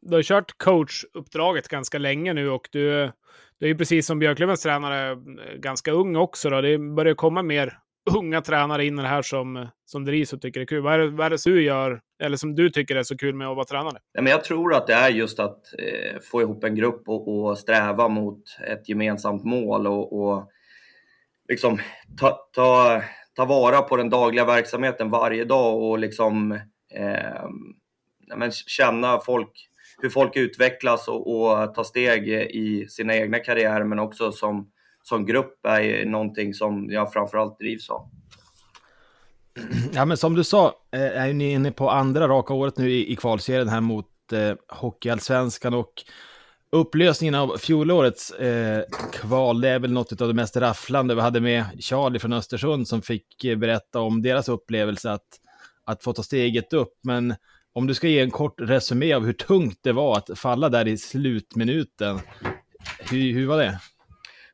du har kört coachuppdraget ganska länge nu och du, du är ju precis som Björklövens tränare eh, ganska ung också. Då. Det börjar komma mer unga tränare in i det här som, som drivs och tycker det är kul. Vad är, det, vad är det du gör, eller som du tycker är så kul med att vara tränare? Nej, men jag tror att det är just att eh, få ihop en grupp och, och, sträva mot ett gemensamt mål och, och liksom ta, ta, ta vara på den dagliga verksamheten varje dag och liksom eh, men känna folk, hur folk utvecklas och, och ta steg i sina egna karriärer men också som som grupp är någonting som jag framförallt drivs av. Ja, men som du sa, eh, är ju ni inne på andra raka året nu i, i kvalserien här mot eh, Hockeyallsvenskan och upplösningen av fjolårets eh, kval, det är väl något av det mest rafflande. Vi hade med Charlie från Östersund som fick eh, berätta om deras upplevelse att, att få ta steget upp. Men om du ska ge en kort resumé av hur tungt det var att falla där i slutminuten, hur, hur var det?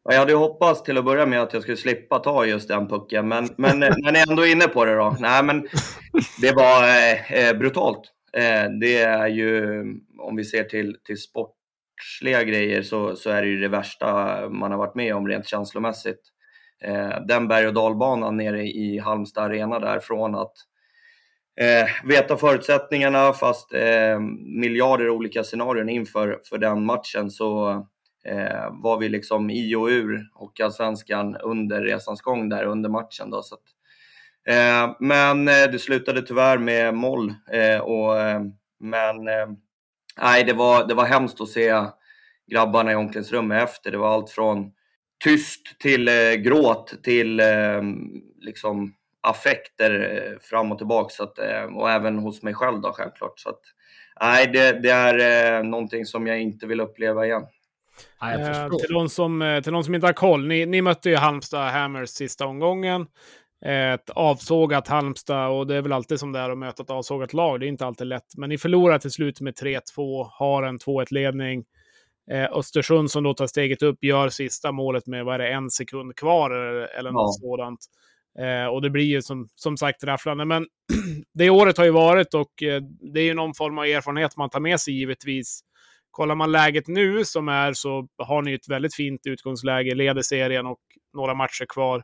Jag hade hoppats till att börja med att jag skulle slippa ta just den pucken, men, men när ni ändå är inne på det då. Nej, men det var eh, eh, brutalt. Eh, det är ju, om vi ser till, till sportsliga grejer, så, så är det ju det värsta man har varit med om rent känslomässigt. Eh, den berg och dalbanan nere i Halmstad arena där, från att eh, veta förutsättningarna, fast eh, miljarder olika scenarion inför för den matchen, så eh, var vi liksom i och ur Hockeyallsvenskan under resans gång där under matchen. Då, så att, eh, men eh, det slutade tyvärr med moll. Eh, och, eh, men eh, nej, det, var, det var hemskt att se grabbarna i omklädningsrummet efter. Det var allt från tyst till eh, gråt till eh, liksom affekter eh, fram och tillbaka. Så att, och även hos mig själv då självklart. Så att, nej, det, det är någonting som jag inte vill uppleva igen. Ja, eh, till, de som, eh, till de som inte har koll, ni, ni mötte ju Halmstad Hammers sista omgången. Ett avsågat Halmstad och det är väl alltid som det är att möta ett avsågat lag. Det är inte alltid lätt, men ni förlorar till slut med 3-2, har en 2-1-ledning. Eh, Östersund som då tar steget upp gör sista målet med, vad är det, en sekund kvar eller, eller något ja. sådant. Eh, och det blir ju som, som sagt rafflande. Men det året har ju varit och eh, det är ju någon form av erfarenhet man tar med sig givetvis. Kollar man läget nu som är så har ni ett väldigt fint utgångsläge, leder serien och några matcher kvar.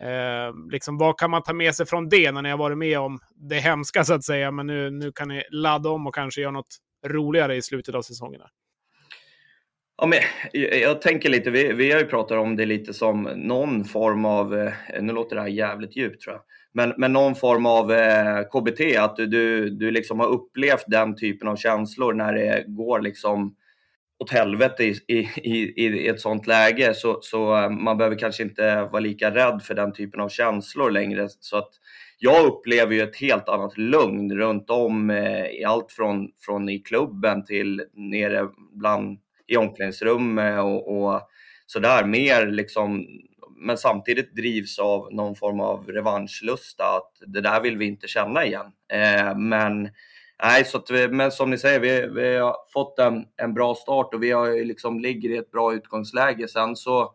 Eh, liksom, vad kan man ta med sig från det när ni har varit med om det hemska så att säga, men nu, nu kan ni ladda om och kanske göra något roligare i slutet av säsongen? Ja, men jag, jag tänker lite, vi, vi har ju pratat om det lite som någon form av, eh, nu låter det här jävligt djupt tror jag, men, men någon form av eh, KBT, att du, du, du liksom har upplevt den typen av känslor när det går liksom åt helvete i, i, i, i ett sånt läge. Så, så eh, man behöver kanske inte vara lika rädd för den typen av känslor längre. Så att jag upplever ju ett helt annat lugn runt om eh, i allt från, från i klubben till nere bland i omklädningsrummet och, och sådär. Mer liksom men samtidigt drivs av någon form av revanschlusta att det där vill vi inte känna igen. Eh, men nej, så att vi, men som ni säger, vi, vi har fått en, en bra start och vi har liksom ligger i ett bra utgångsläge. Sen så,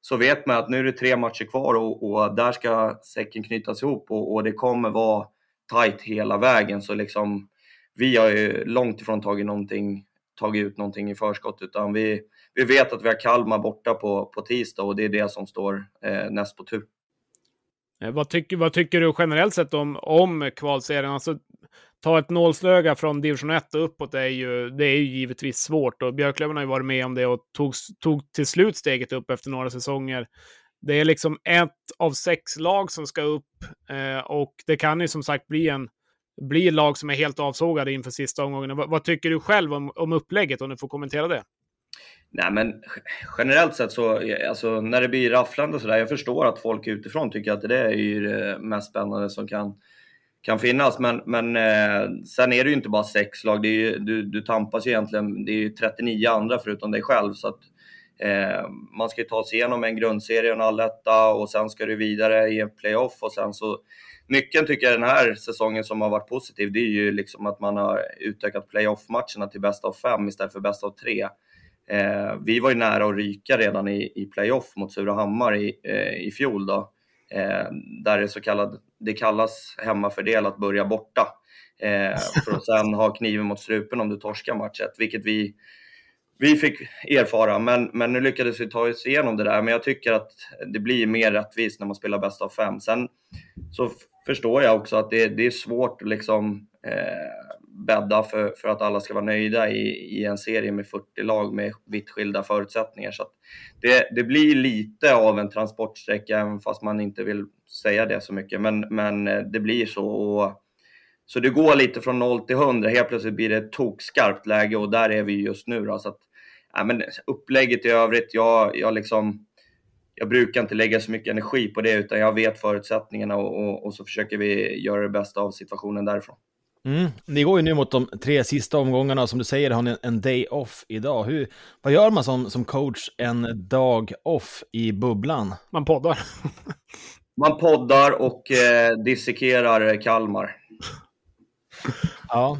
så vet man att nu är det tre matcher kvar och, och där ska säcken knytas ihop och, och, det kommer vara tajt hela vägen. Så liksom, vi har ju långt ifrån tagit, någonting, tagit ut någonting i förskott utan vi, vi vet att vi har Kalmar borta på, på tisdag och det är det som står eh, näst på tur. Eh, vad tycker, vad tycker du generellt sett om, om kvalserien? Alltså, ta ett nålslöga från division 1 och uppåt är ju, det är ju givetvis svårt och Björklöven har ju varit med om det och tog, tog till slut steget upp efter några säsonger. Det är liksom ett av sex lag som ska upp eh, och det kan ju som sagt bli en bli lag som är helt avsågade inför sista omgången. Vad, vad tycker du själv om, om upplägget om du får kommentera det? Nej, men generellt sett så, alltså, när det blir rafflande och sådär, jag förstår att folk utifrån tycker att det är ju det mest spännande som kan, kan finnas. Men, men eh, sen är det ju inte bara sex lag, det är ju, du, du tampas ju egentligen, det är ju 39 andra förutom dig själv. Så att, eh, man ska ju ta sig igenom en grundserie och en alletta och sen ska du vidare i en playoff och sen så Nyckeln tycker jag den här säsongen som har varit positiv, det är ju liksom att man har utökat playoff-matcherna till bäst av fem istället för bäst av tre. Eh, vi var ju nära att ryka redan i, i playoff mot Surahammar i, eh, i fjol då. Eh, där det så kallad, det kallas hemmafördel att börja borta. Eh, för att sen ha kniven mot strupen om du torskar matchet, vilket vi, vi fick erfara. Men, men nu lyckades vi ta oss igenom det där. Men jag tycker att det blir mer rättvist när man spelar bäst av fem. Sen så förstår jag också att det, det är svårt liksom eh, bädda för, för att alla ska vara nöjda i, i en serie med 40 lag med vitt skilda förutsättningar. Så det, det blir lite av en transportsträcka, även fast man inte vill säga det så mycket. Men, men eh, det blir så. Och, så det går lite från 0 till 100. Helt plötsligt blir det ett tokskarpt läge och där är vi just nu. Då, så att, ja, men upplägget i övrigt, jag, jag liksom jag brukar inte lägga så mycket energi på det utan jag vet förutsättningarna och, och, och så försöker vi göra det bästa av situationen därifrån. Mm. Ni går ju nu mot de tre sista omgångarna som du säger har ni en day off idag. Hur, vad gör man som, som coach en dag off i bubblan? Man poddar. Man poddar och eh, dissekerar Kalmar. Ja,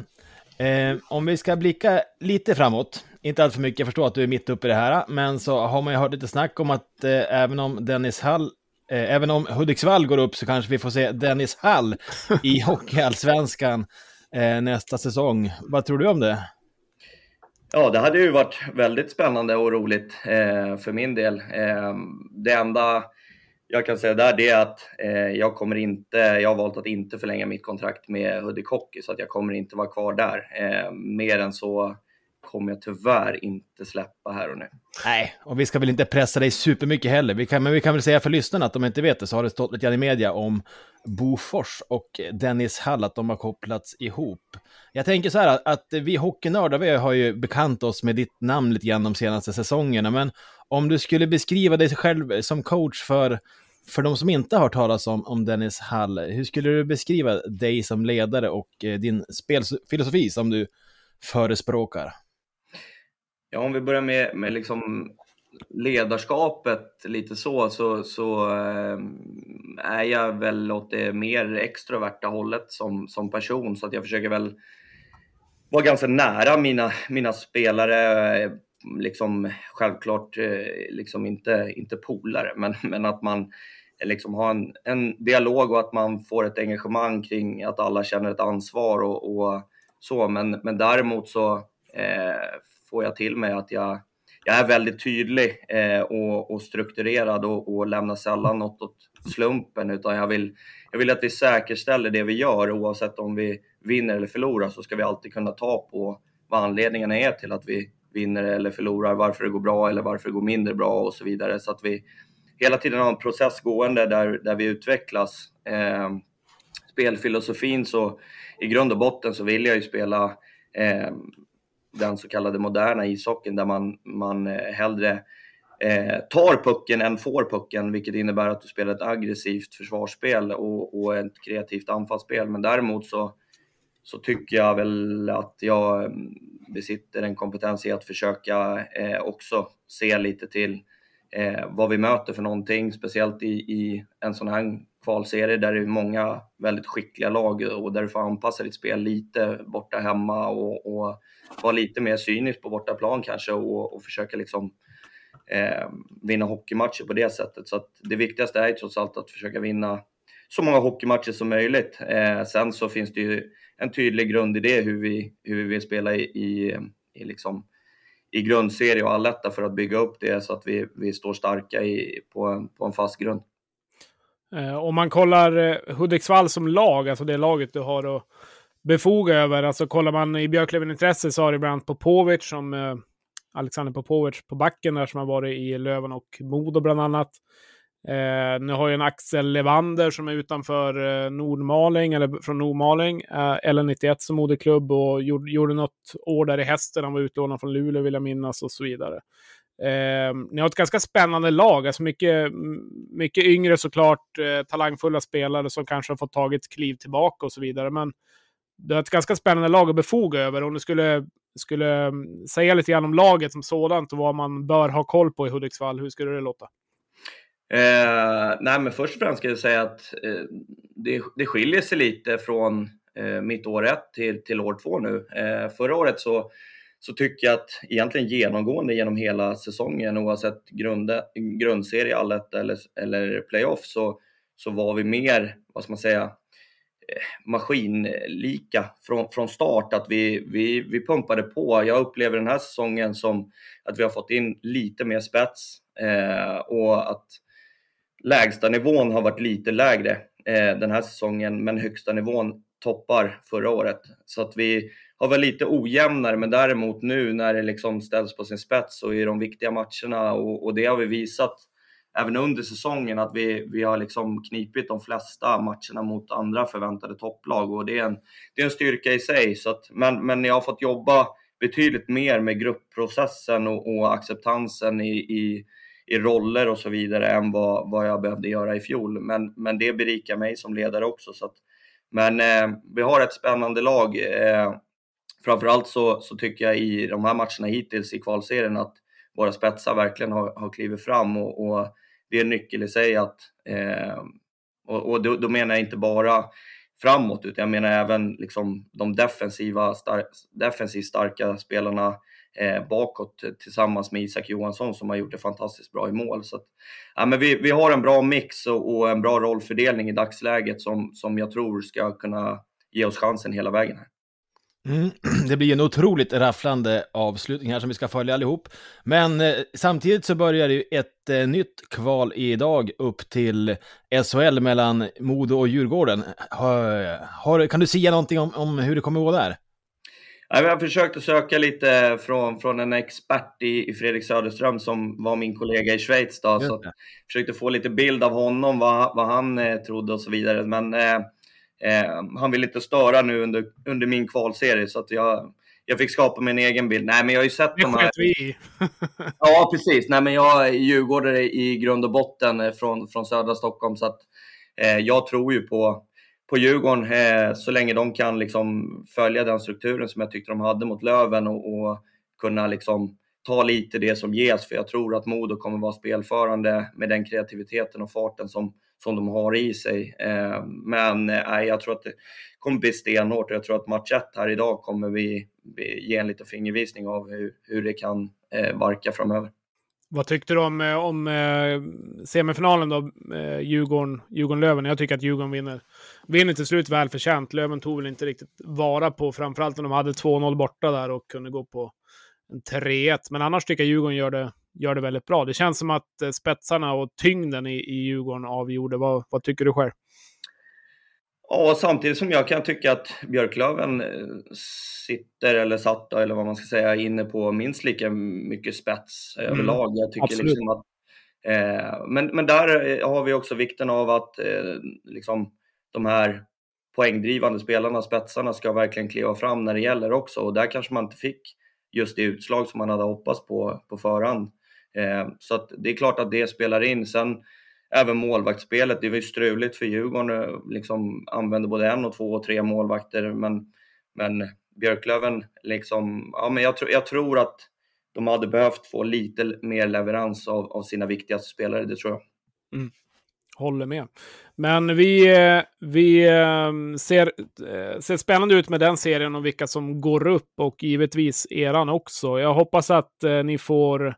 eh, om vi ska blicka lite framåt, inte allt för mycket, jag förstår att du är mitt uppe i det här, men så har man ju hört lite snack om att eh, även om Dennis Hall eh, Även om Hudiksvall går upp så kanske vi får se Dennis Hall i Hockeyallsvenskan eh, nästa säsong. Vad tror du om det? Ja, det hade ju varit väldigt spännande och roligt eh, för min del. Eh, det enda jag kan säga där det är att eh, jag kommer inte, jag har valt att inte förlänga mitt kontrakt med Hudik Hockey så att jag kommer inte vara kvar där. Eh, mer än så kommer jag tyvärr inte släppa här och nu. Nej, och vi ska väl inte pressa dig supermycket heller. Vi kan, men vi kan väl säga för lyssnarna att de inte vet det så har det stått lite grann i media om Bofors och Dennis Hall, att de har kopplats ihop. Jag tänker så här att vi hockeynördar, vi har ju bekant oss med ditt namn lite grann de senaste säsongerna, men om du skulle beskriva dig själv som coach för, för de som inte har hört talas om, om Dennis Hall, hur skulle du beskriva dig som ledare och eh, din spelfilosofi som du förespråkar? Ja, om vi börjar med, med liksom ledarskapet lite så, så, så äh, är jag väl åt det mer extroverta hållet som, som person. Så att jag försöker väl vara ganska nära mina, mina spelare. Liksom, självklart eh, liksom inte, inte polare, men, men att man liksom har en, en dialog och att man får ett engagemang kring att alla känner ett ansvar och, och så. Men, men däremot så eh, får jag till mig att jag, jag är väldigt tydlig eh, och, och, strukturerad och, och lämnar sällan något åt slumpen utan jag vill, jag vill att vi säkerställer det vi gör oavsett om vi vinner eller förlorar så ska vi alltid kunna ta på vad anledningarna är till att vi vinner eller förlorar, varför det går bra eller varför det går mindre bra och så vidare. Så att vi hela tiden har en process gående där, där vi utvecklas. Eh, spelfilosofin så i grund och botten så vill jag ju spela eh, den så kallade moderna ishockeyn där man, man eh, hellre eh, tar pucken än får pucken, vilket innebär att du spelar ett aggressivt försvarsspel och, och ett kreativt anfallsspel. Men däremot så, så tycker jag väl att jag mm, besitter en kompetens i att försöka eh, också se lite till eh, vad vi möter för någonting, speciellt i, i en sån här kvalserie där det är många väldigt skickliga lag och där du får anpassa ditt spel lite borta hemma och, och vara lite mer cynisk på bortaplan kanske och, och försöka liksom eh, vinna hockeymatcher på det sättet. Så att det viktigaste är trots allt att försöka vinna så många hockeymatcher som möjligt. Eh, sen så finns det ju en tydlig grundidé hur vi, hur vi vill spela i, i, i, liksom, i grundserie och alletta för att bygga upp det så att vi, vi står starka i, på, en, på en fast grund. Eh, om man kollar eh, Hudiksvall som lag, alltså det laget du har att befoga över. Alltså kollar man i Björklöven-intresse så har det bland Popovic som eh, Alexander Popovic på backen där som har varit i Löven och Modo bland annat. Eh, nu har ju en Axel Levander som är utanför eh, Nordmaling, eller från Nordmaling, eh, L91 som moderklubb och gjorde, gjorde något år där i hästen. Han var utlånad från Luleå vill jag minnas och så vidare. Eh, ni har ett ganska spännande lag, alltså mycket, mycket yngre såklart, eh, talangfulla spelare som kanske har fått tagit kliv tillbaka och så vidare. Men du har ett ganska spännande lag att befoga över. Om du skulle, skulle mm, säga lite grann om laget som sådant och vad man bör ha koll på i Hudiksvall, hur skulle det låta? Eh, nej, men först och främst ska jag säga att eh, det, det skiljer sig lite från eh, mitt år ett till, till år två nu. Eh, förra året så, så tycker jag att egentligen genomgående genom hela säsongen, oavsett grunda, grundserie, allet eller, eller playoff, så, så var vi mer, vad ska man säga, eh, maskinlika från, från start. Att vi, vi, vi pumpade på. Jag upplever den här säsongen som att vi har fått in lite mer spets eh, och att lägsta nivån har varit lite lägre eh, den här säsongen, men högsta nivån toppar förra året. Så att vi har varit lite ojämnare, men däremot nu när det liksom ställs på sin spets och i de viktiga matcherna och, och det har vi visat även under säsongen att vi, vi har liksom knipit de flesta matcherna mot andra förväntade topplag och det är en, det är en styrka i sig. Så att, men, men jag har fått jobba betydligt mer med gruppprocessen och, och acceptansen i, i, i roller och så vidare än vad, vad jag behövde göra i fjol. Men, men det berikar mig som ledare också. Så att, men eh, vi har ett spännande lag. Eh, framförallt så, så tycker jag i de här matcherna hittills i kvalserien att våra spetsar verkligen har, har klivit fram och, och det är en nyckel i sig att eh, och, och då, då, menar jag inte bara framåt utan jag menar även liksom de defensiva, star defensivt starka spelarna eh, bakåt tillsammans med Isak Johansson som har gjort det fantastiskt bra i mål. Så att, ja, men vi, vi har en bra mix och, och, en bra rollfördelning i dagsläget som, som jag tror ska kunna ge oss chansen hela vägen. här. Mm, det blir en otroligt rafflande avslutning här som vi ska följa allihop. Men eh, samtidigt så börjar det ju ett eh, nytt kval idag upp till SHL mellan Modo och Djurgården. Har, har, kan du säga någonting om, om hur det kommer att gå där? Jag har försökt att söka lite från, från en expert i, i Fredrik Söderström som var min kollega i Schweiz. Då, så försökte få lite bild av honom, vad, vad han eh, trodde och så vidare. Men eh, han vill inte störa nu under, under min kvalserie så att jag, jag fick skapa min egen bild. Nej, men jag har ju sett det de här... vi i. ja, precis. Nej, men jag är djurgårdare i grund och botten eh, från, från södra Stockholm så att eh, jag tror ju på på Djurgården eh, så länge de kan liksom följa den strukturen som jag tyckte de hade mot Löven och, och kunna liksom ta lite det som ges. För jag tror att Modo kommer vara spelförande med den kreativiteten och farten som, som de har i sig. Eh, men eh, jag tror att det kommer bli stenhårt och jag tror att match 1 här idag kommer vi, vi ge en liten fingervisning av hur, hur det kan eh, verka framöver. Vad tyckte du om, eh, om eh, semifinalen då? Eh, Djurgården, Djurgården-Löven. Jag tycker att Djurgården vinner, vinner till slut välförtjänt. Löven tog väl inte riktigt vara på, framförallt när de hade 2-0 borta där och kunde gå på en 3-1. Men annars tycker jag Djurgården gör det, gör det väldigt bra. Det känns som att eh, spetsarna och tyngden i, i Djurgården avgjorde. Vad, vad tycker du själv? Ja, samtidigt som jag kan tycka att Björklöven eh, sitter, eller satt, eller vad man ska säga, inne på minst lika mycket spets mm. överlag. Jag tycker liksom att, eh, men, men där har vi också vikten av att eh, liksom, de här poängdrivande spelarna, spetsarna, ska verkligen kliva fram när det gäller också. Och där kanske man inte fick just det utslag som man hade hoppats på på förhand. Eh, så att det är klart att det spelar in. Sen även målvaktsspelet, det var ju struligt för Djurgården, eh, liksom använde både en och två och tre målvakter, men, men Björklöven, liksom, ja men jag, tr jag tror att de hade behövt få lite mer leverans av, av sina viktigaste spelare, det tror jag. Mm. Håller med. Men vi, eh, vi eh, ser, ser spännande ut med den serien och vilka som går upp och givetvis eran också. Jag hoppas att ni får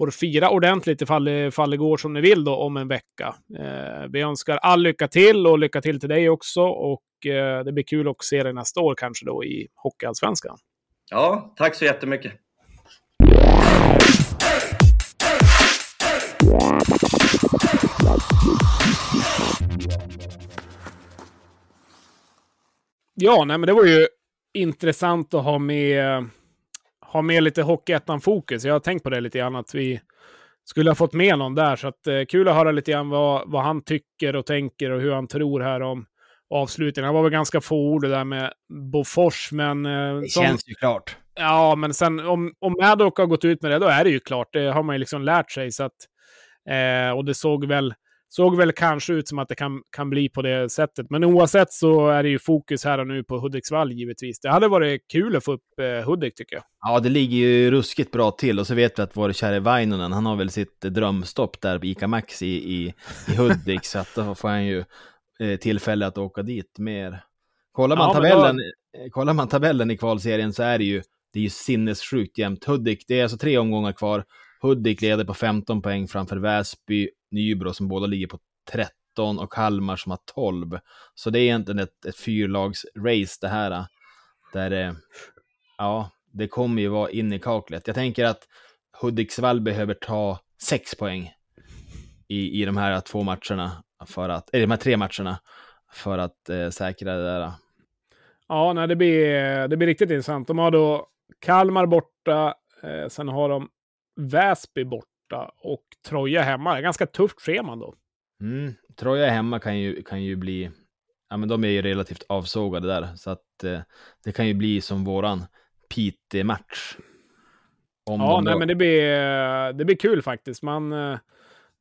får fira ordentligt ifall det, ifall det går som ni vill då om en vecka. Eh, vi önskar all lycka till och lycka till till dig också. Och eh, det blir kul att se dig nästa år kanske då i Hockeyallsvenskan. Ja, tack så jättemycket. Ja, nej, men det var ju intressant att ha med ha med lite Hockeyettan-fokus. Jag har tänkt på det lite grann, att vi skulle ha fått med någon där. Så att, eh, kul att höra lite grann vad, vad han tycker och tänker och hur han tror här om avslutningen. Han var väl ganska få ord där med Bofors, men... Eh, det som, känns ju klart. Ja, men sen om, om Maddock har gått ut med det, då är det ju klart. Det har man ju liksom lärt sig. Så att, eh, och det såg väl såg väl kanske ut som att det kan, kan bli på det sättet. Men oavsett så är det ju fokus här och nu på Hudiksvall givetvis. Det hade varit kul att få upp eh, Hudik tycker jag. Ja, det ligger ju ruskigt bra till och så vet vi att vår käre Vainonen, han har väl sitt drömstopp där på ICA Maxi i, i, i Hudik, så att då får han ju eh, tillfälle att åka dit mer. Kollar man, ja, tabellen, då... Eh, kollar man tabellen i kvalserien så är det ju, det är ju sinnessjukt jämnt. Hudik, det är alltså tre omgångar kvar. Hudik leder på 15 poäng framför Väsby, Nybro som båda ligger på 13 och Kalmar som har 12. Så det är egentligen ett, ett fyrlagsrace det här. Eh, där, eh, ja, det kommer ju vara in i kaklet. Jag tänker att Hudiksvall behöver ta 6 poäng i, i de här två matcherna, för att, eller de här tre matcherna, för att eh, säkra det där. Ja, nej, det, blir, det blir riktigt intressant. De har då Kalmar borta, eh, sen har de Väsby borta och Troja hemma. Det är ganska tufft schema då. Mm. Troja hemma kan ju, kan ju bli, ja men de är ju relativt avsågade där, så att eh, det kan ju bli som våran Piteå-match. Ja, nej, då- men det blir, det blir kul faktiskt. Man, eh,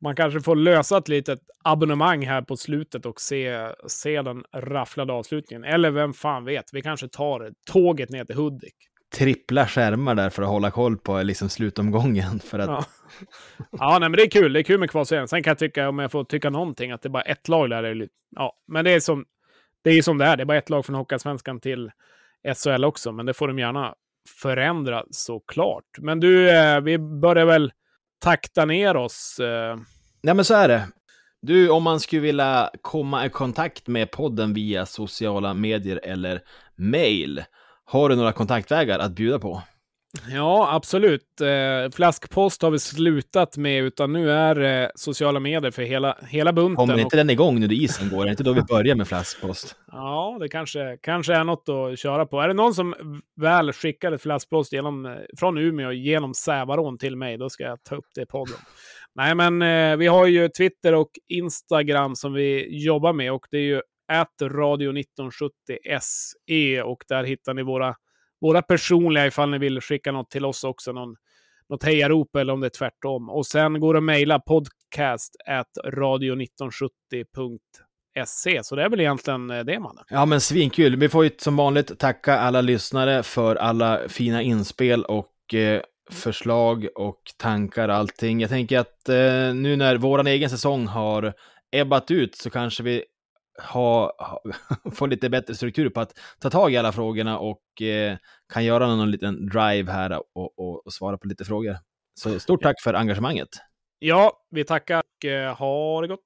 man kanske får lösa ett litet abonnemang här på slutet och se, se den rafflade avslutningen. Eller vem fan vet, vi kanske tar tåget ner till Hudik. Trippla skärmar där för att hålla koll på liksom slutomgången. För att, Ja. ja, nej, men det är kul. Det är kul med kvalserien. Sen kan jag tycka, om jag får tycka någonting, att det är bara ett lag där. Är ja, men det är som det är som det är. Det är bara ett lag från Hockeyallsvenskan till SHL också, men det får de gärna förändra såklart. Men du, eh, vi börjar väl takta ner oss. Eh, Nej, men så är det. Du, om man skulle vilja komma i kontakt med podden via sociala medier eller mail, har du några kontaktvägar att bjuda på? Ja, absolut. Eh, flaskpost har vi slutat med, utan nu är eh, sociala medier för hela, hela bunten. Kommer Och- inte den igång nu när isen går? Är det inte då vi börjar med flaskpost? Ja, det kanske, kanske är något att köra på. Är det någon som väl skickar ett flaskpost genom, eh, från Umeå genom Sävarån till mig, då ska jag ta upp det i podden. Nej, men eh, vi har ju Twitter och Instagram som vi jobbar med och det är ju radio 1970 SE och där hittar ni våra, våra personliga ifall ni vill skicka något till oss också, någon, något hejarop eller om det är tvärtom. Och sen går det att mejla podcast radio 1970.se. Så det är väl egentligen eh, det, mannen. Ja, men svinkul. Vi får ju som vanligt tacka alla lyssnare för alla fina inspel och eh, förslag och tankar och allting. Jag tänker att eh, nu när våran egen säsong har ebbat ut så kanske vi ha, ha, får lite bättre struktur på att ta tag i alla frågorna och eh, kan göra någon liten drive här och, och, och svara på lite frågor. Så stort tack för engagemanget. Ja, vi tackar och eh, ha det gott.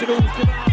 We